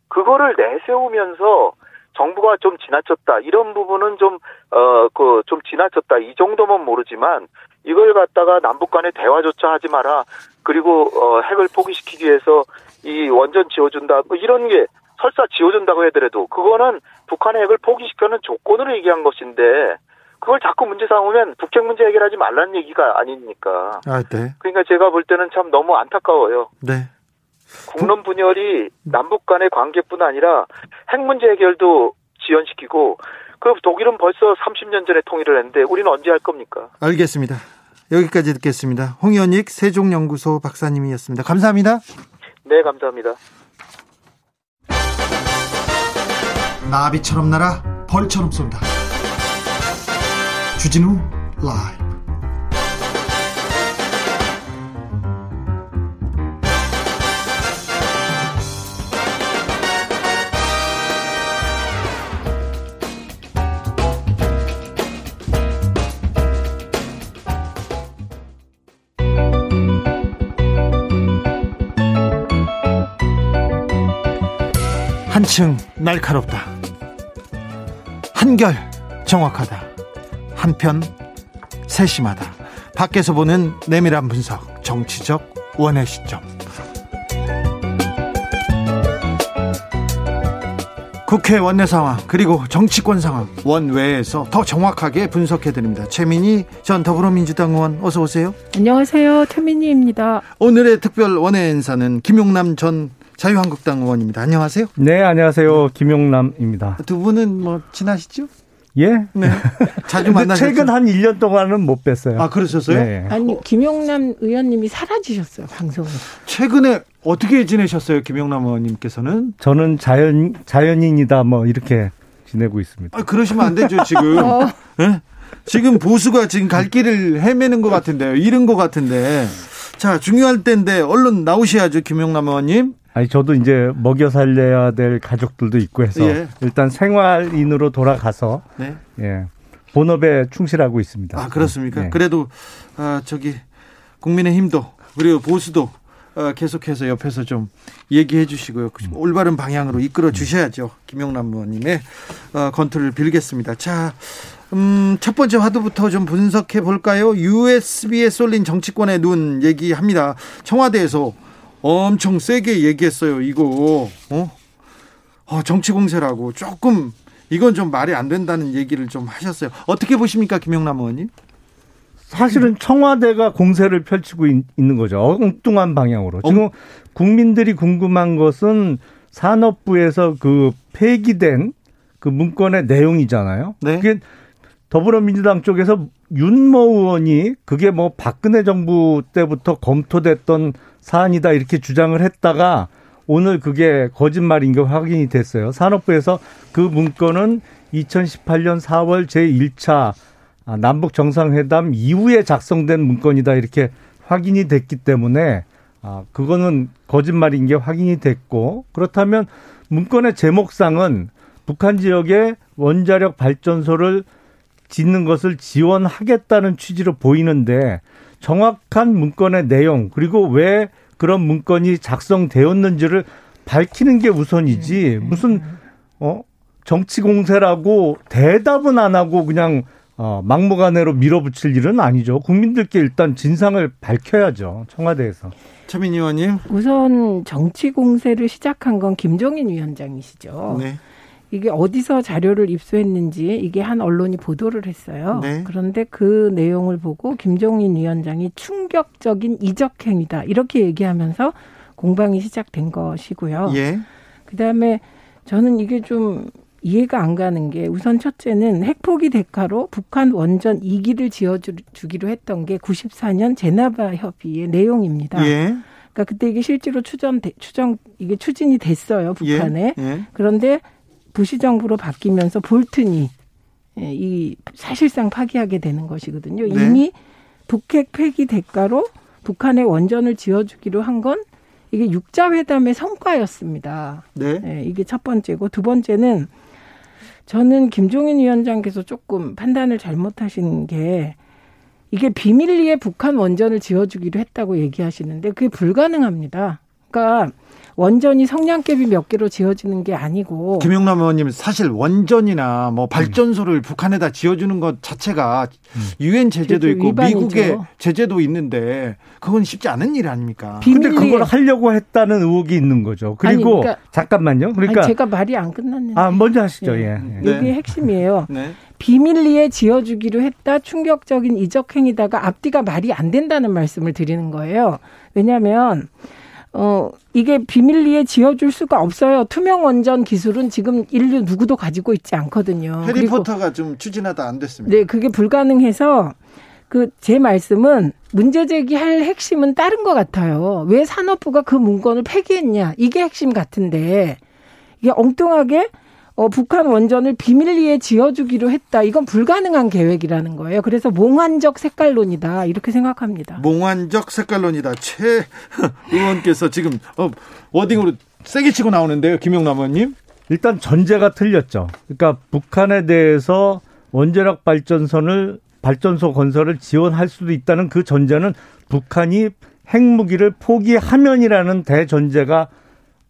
그거를 내세우면서 정부가 좀 지나쳤다. 이런 부분은 좀, 어, 그, 좀 지나쳤다. 이 정도면 모르지만 이걸 갖다가 남북 간의 대화조차 하지 마라. 그리고, 어, 핵을 포기시키기 위해서 이 원전 지어준다. 뭐 이런 게 설사 지어준다고 하더라도 그거는 북한의 핵을 포기시켜는 조건으로 얘기한 것인데 그걸 자꾸 문제 삼으면 북핵 문제 해결하지 말라는 얘기가 아니니까. 아, 네. 그러니까 제가 볼 때는 참 너무 안타까워요. 네. 국론 분열이 남북 간의 관계뿐 아니라 핵 문제 해결도 지연시키고 그 독일은 벌써 30년 전에 통일을 했는데 우리는 언제 할 겁니까? 알겠습니다. 여기까지 듣겠습니다. 홍현익 세종연구소 박사님이었습니다. 감사합니다. 네, 감사합니다. 나비처럼 날아 벌처럼 쏜다. 주진우 라이브. 한층 날카롭다. 한결 정확하다. 한편 세심하다. 밖에서 보는 내밀한 분석, 정치적 원의 시점. 국회 원내 상황 그리고 정치권 상황 원외에서 더 정확하게 분석해 드립니다. 최민희 전 더불어민주당 의원 어서 오세요. 안녕하세요. 최민희입니다. 오늘의 특별 원외 인사는 김용남 전 자유한국당 의원입니다. 안녕하세요. 네, 안녕하세요. 김용남입니다. 두 분은 뭐 친하시죠? 예? 네. 자주 만나셨죠? 최근 한 1년 동안은 못 뵀어요. 아, 그러셨어요? 네. 아니 김용남 의원님이 사라지셨어요 방송에. 최근에 어떻게 지내셨어요, 김용남 의원님께서는? 저는 자연 자연인이다 뭐 이렇게 지내고 있습니다. 아, 그러시면 안 되죠, 지금. 어. 예? 지금 보수가 지금 갈 길을 헤매는 것 같은데요. 잃은 것 같은데. 자, 중요할 때인데 얼른 나오셔야죠, 김용남 의원님. 아니 저도 이제 먹여 살려야 될 가족들도 있고 해서 예. 일단 생활인으로 돌아가서 네. 예. 본업에 충실하고 있습니다. 아, 그렇습니까? 네. 그래도, 아, 저기, 국민의힘도, 그리고 보수도, 어, 계속해서 옆에서 좀 얘기해 주시고요. 그 올바른 방향으로 이끌어 주셔야죠. 김용남 의원님의 어, 건투를 빌겠습니다. 자, 음, 첫 번째 화두부터 좀 분석해 볼까요? USB에 쏠린 정치권의 눈 얘기합니다. 청와대에서 엄청 세게 얘기했어요. 이거, 어? 어, 정치 공세라고 조금 이건 좀 말이 안 된다는 얘기를 좀 하셨어요. 어떻게 보십니까, 김용남 의원님? 사실은 청와대가 공세를 펼치고 있, 는 거죠. 엉뚱한 방향으로. 지금 국민들이 궁금한 것은 산업부에서 그 폐기된 그 문건의 내용이잖아요. 네. 그게 더불어민주당 쪽에서 윤모 의원이 그게 뭐 박근혜 정부 때부터 검토됐던 사안이다 이렇게 주장을 했다가 오늘 그게 거짓말인 게 확인이 됐어요. 산업부에서 그 문건은 2018년 4월 제1차 아, 남북 정상회담 이후에 작성된 문건이다 이렇게 확인이 됐기 때문에 아 그거는 거짓말인 게 확인이 됐고 그렇다면 문건의 제목상은 북한 지역에 원자력 발전소를 짓는 것을 지원하겠다는 취지로 보이는데 정확한 문건의 내용 그리고 왜 그런 문건이 작성되었는지를 밝히는 게 우선이지 무슨 어 정치 공세라고 대답은 안 하고 그냥 어, 막무가내로 밀어붙일 일은 아니죠. 국민들께 일단 진상을 밝혀야죠. 청와대에서. 최민희 의원님. 우선 정치 공세를 시작한 건 김종인 위원장이시죠. 네. 이게 어디서 자료를 입수했는지 이게 한 언론이 보도를 했어요. 네. 그런데 그 내용을 보고 김종인 위원장이 충격적인 이적 행위다 이렇게 얘기하면서 공방이 시작된 것이고요. 예. 그다음에 저는 이게 좀 이해가 안 가는 게 우선 첫째는 핵포기 대가로 북한 원전 2기를 지어주기로 했던 게 94년 제나바 협의의 내용입니다. 예. 그러니까 그때 이게 실제로 추전 추정 이게 추진이 됐어요 북한에. 예. 예. 그런데 부시 정부로 바뀌면서 볼튼이 예, 이 사실상 파기하게 되는 것이거든요. 네. 이미 북핵 폐기 대가로 북한에 원전을 지어주기로 한 건 이게 육자회담의 성과였습니다. 네. 예, 이게 첫 번째고 두 번째는 저는 김종인 위원장께서 조금 판단을 잘못하신 게 이게 비밀리에 북한 원전을 지어주기로 했다고 얘기하시는데 그게 불가능합니다. 그러니까 원전이 성냥개비 몇 개로 지어지는 게 아니고 김용남 의원님 사실 원전이나 뭐 발전소를 북한에다 지어주는 것 자체가 유엔 제재도 제재 있고 위반이죠. 미국의 제재도 있는데 그건 쉽지 않은 일 아닙니까? 비- 근데 그걸 하려고 했다는 의혹이 있는 거죠. 그리고 아니, 그러니까- 잠깐만요. 그러니까 아니, 제가 말이 안 끝났는데 아 먼저 하시죠. 예. 예. 예. 이게 네. 핵심이에요. 네. 비밀리에 지어주기로 했다 충격적인 이적 행위다가 앞뒤가 말이 안 된다는 말씀을 드리는 거예요. 왜냐하면 어 이게 비밀리에 지어줄 수가 없어요. 투명 원전 기술은 지금 인류 누구도 가지고 있지 않거든요. 해리포터가 좀 추진하다 안 됐습니다. 네, 그게 불가능해서 그 제 말씀은 문제 제기할 핵심은 다른 것 같아요. 왜 산업부가 그 문건을 폐기했냐? 이게 핵심 같은데 이게 엉뚱하게 어, 북한 원전을 비밀리에 지어주기로 했다. 이건 불가능한 계획이라는 거예요. 그래서 몽환적 색깔론이다. 이렇게 생각합니다. 몽환적 색깔론이다. 최 의원께서 지금 어, 워딩으로 세게 치고 나오는데요, 김용남 의원님. 일단 전제가 틀렸죠. 그러니까 북한에 대해서 원자력 발전선을 발전소 건설을 지원할 수도 있다는 그 전제는 북한이 핵무기를 포기하면이라는 대전제가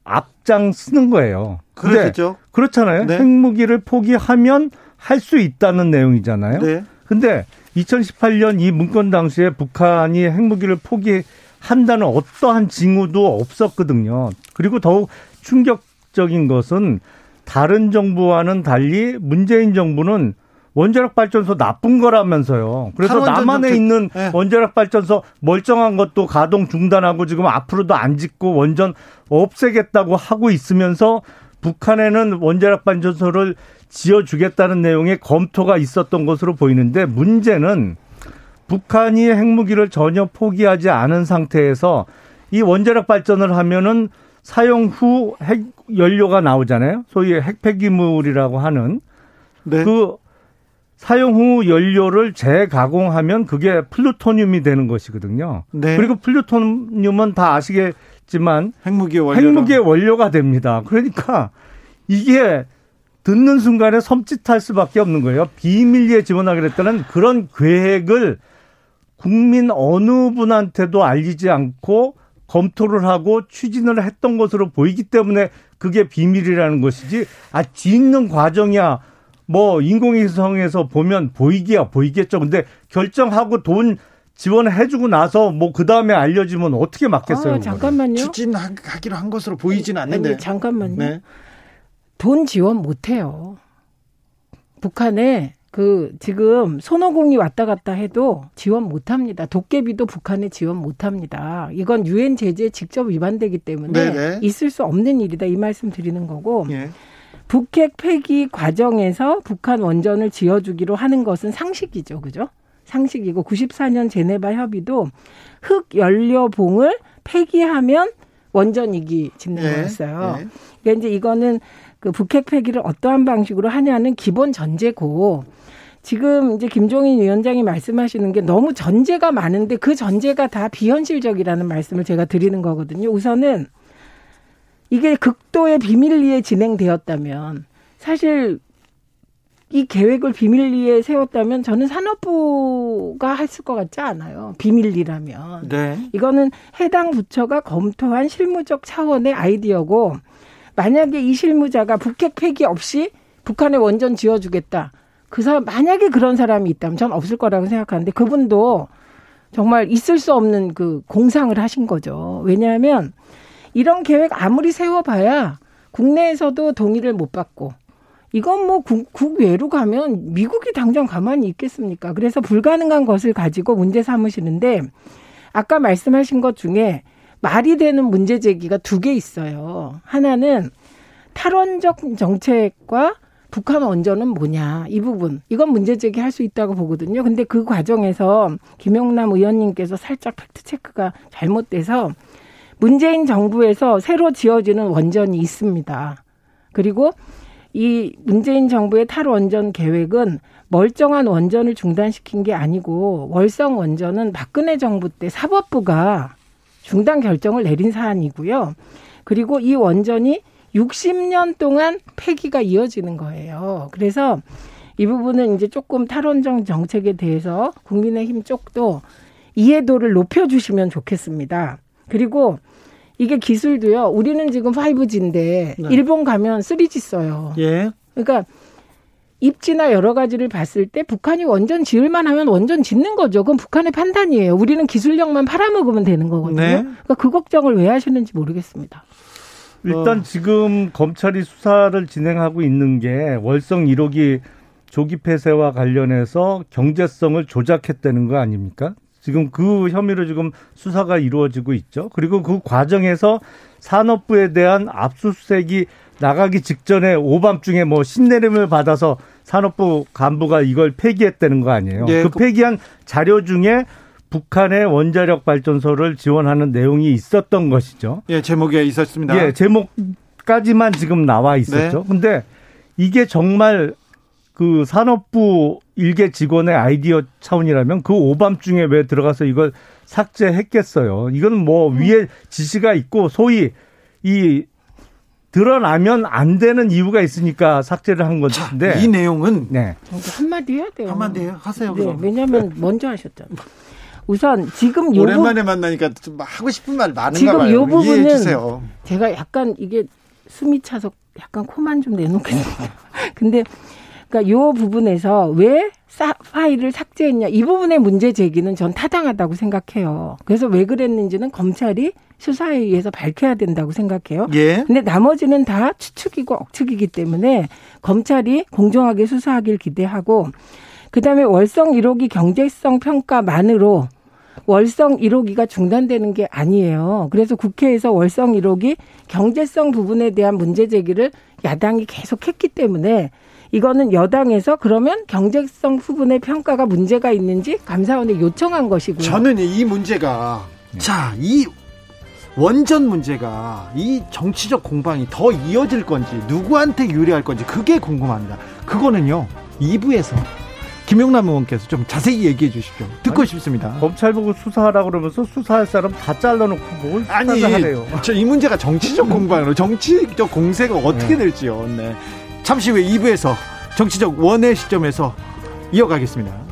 앞장 쓰는 거예요. 그렇겠죠. 그렇잖아요. 네. 핵무기를 포기하면 할 수 있다는 내용이잖아요. 네. 근데 2018년 이 문건 당시에 북한이 핵무기를 포기한다는 어떠한 징후도 없었거든요. 그리고 더욱 충격적인 것은 다른 정부와는 달리 문재인 정부는 원자력 발전소 나쁜 거라면서요. 그래서 남한에 있는 네. 원자력 발전소 멀쩡한 것도 가동 중단하고 지금 앞으로도 안 짓고 원전 없애겠다고 하고 있으면서 북한에는 원자력 발전소를 지어주겠다는 내용의 검토가 있었던 것으로 보이는데 문제는 북한이 핵무기를 전혀 포기하지 않은 상태에서 이 원자력 발전을 하면은 사용 후 핵 연료가 나오잖아요. 소위 핵폐기물이라고 하는 네. 그 사용 후 연료를 재가공하면 그게 플루토늄이 되는 것이거든요. 네. 그리고 플루토늄은 다 아시겠지만 핵무기의, 원료 핵무기의 원료가 됩니다. 그러니까 이게 듣는 순간에 섬찟할 수밖에 없는 거예요. 비밀리에 지원하기로 했다는 그런 계획을 국민 어느 분한테도 알리지 않고 검토를 하고 추진을 했던 것으로 보이기 때문에 그게 비밀이라는 것이지 아 짓는 과정이야 뭐 인공위성에서 보면 보이기야 보이겠죠. 근데 결정하고 돈 지원해주고 나서 뭐 그 다음에 알려지면 어떻게 막겠어요? 아, 잠깐만요. 추진하기로 한 것으로 보이지는 않는데. 아니, 잠깐만요. 네. 돈 지원 못해요. 북한에 그 지금 손오공이 왔다 갔다 해도 지원 못합니다. 도깨비도 북한에 지원 못합니다. 이건 유엔 제재에 직접 위반되기 때문에 네네. 있을 수 없는 일이다 이 말씀 드리는 거고. 예. 북핵 폐기 과정에서 북한 원전을 지어주기로 하는 것은 상식이죠. 그죠? 상식이고 94년 제네바 협의도 흑 연료봉을 폐기하면 원전이기 짓는 네. 거였어요. 네. 그러니까 이제 이거는 그 북핵 폐기를 어떠한 방식으로 하냐는 기본 전제고 지금 이제 김종인 위원장이 말씀하시는 게 너무 전제가 많은데 그 전제가 다 비현실적이라는 말씀을 제가 드리는 거거든요. 우선은 이게 극도의 비밀리에 진행되었다면 사실 이 계획을 비밀리에 세웠다면 저는 산업부가 했을 것 같지 않아요. 비밀리라면. 네. 이거는 해당 부처가 검토한 실무적 차원의 아이디어고 만약에 이 실무자가 북핵 폐기 없이 북한에 원전 지어주겠다. 그 사람 만약에 그런 사람이 있다면 전 없을 거라고 생각하는데 그분도 정말 있을 수 없는 그 공상을 하신 거죠. 왜냐하면 이런 계획 아무리 세워봐야 국내에서도 동의를 못 받고 이건 뭐 국, 국외로 가면 미국이 당장 가만히 있겠습니까? 그래서 불가능한 것을 가지고 문제 삼으시는데 아까 말씀하신 것 중에 말이 되는 문제 제기가 두 개 있어요. 하나는 탈원적 정책과 북한 원전은 뭐냐 이 부분 이건 문제 제기할 수 있다고 보거든요. 근데 그 과정에서 김용남 의원님께서 살짝 팩트 체크가 잘못돼서 문재인 정부에서 새로 지어지는 원전이 있습니다. 그리고 이 문재인 정부의 탈원전 계획은 멀쩡한 원전을 중단시킨 게 아니고 월성 원전은 박근혜 정부 때 사법부가 중단 결정을 내린 사안이고요. 그리고 이 원전이 60년 동안 폐기가 이어지는 거예요. 그래서 이 부분은 이제 조금 탈원전 정책에 대해서 국민의힘 쪽도 이해도를 높여주시면 좋겠습니다. 그리고 이게 기술도요. 우리는 지금 5G인데 네. 일본 가면 3G 써요. 예. 그러니까 입지나 여러 가지를 봤을 때 북한이 원전 지을만 하면 원전 짓는 거죠. 그건 북한의 판단이에요. 우리는 기술력만 팔아먹으면 되는 거거든요. 네. 그러니까 그 걱정을 왜 하시는지 모르겠습니다. 일단 어. 지금 검찰이 수사를 진행하고 있는 게 월성 1호기 조기 폐쇄와 관련해서 경제성을 조작했다는 거 아닙니까? 지금 그 혐의로 지금 수사가 이루어지고 있죠. 그리고 그 과정에서 산업부에 대한 압수수색이 나가기 직전에 오밤중에 뭐 신내림을 받아서 산업부 간부가 이걸 폐기했다는 거 아니에요. 예, 그 폐기한 자료 중에 북한의 원자력 발전소를 지원하는 내용이 있었던 것이죠. 예, 제목에 있었습니다. 예, 제목까지만 지금 나와 있었죠. 네. 근데 이게 정말 그 산업부 일개 직원의 아이디어 차원이라면 그 오밤중에 왜 들어가서 이걸 삭제했겠어요. 이건 뭐 위에 지시가 있고 소위 이 드러나면 안 되는 이유가 있으니까 삭제를 한 건데. 자, 이 내용은 네. 한마디 해야 돼요. 한마디 하세요. 네, 왜냐하면 먼저 하셨잖아요. 우선 지금 요 오랜만에 만나니까 좀 하고 싶은 말 많은가 지금 봐요. 요 부분은 제가 약간 이게 숨이 차서 약간 코만 좀 내놓겠어요. 근데 그러니까 요 부분에서 왜 사, 파일을 삭제했냐 이 부분의 문제 제기는 전 타당하다고 생각해요. 그래서 왜 그랬는지는 검찰이 수사에 의해서 밝혀야 된다고 생각해요. 예. 근데 나머지는 다 추측이고 억측이기 때문에 검찰이 공정하게 수사하길 기대하고 그다음에 월성 1호기 경제성 평가만으로 월성 1호기가 중단되는 게 아니에요. 그래서 국회에서 월성 1호기 경제성 부분에 대한 문제 제기를 야당이 계속 했기 때문에 이거는 여당에서 그러면 경제성 부분의 평가가 문제가 있는지 감사원에 요청한 것이고요. 저는 이 문제가 자, 이 원전 문제가 이 정치적 공방이 더 이어질 건지 누구한테 유리할 건지 그게 궁금합니다. 그거는요. 2부에서 김용남 의원께서 좀 자세히 얘기해 주십시오. 듣고 아니, 싶습니다. 검찰 보고 수사하라 그러면서 수사할 사람 다 잘라놓고 뭘 아니, 수사를 하래요. 저 이 문제가 정치적 공방으로 정치적 공세가 어떻게 네. 될지요. 네. 잠시 후에 2부에서 정치적 원의 시점에서 이어가겠습니다.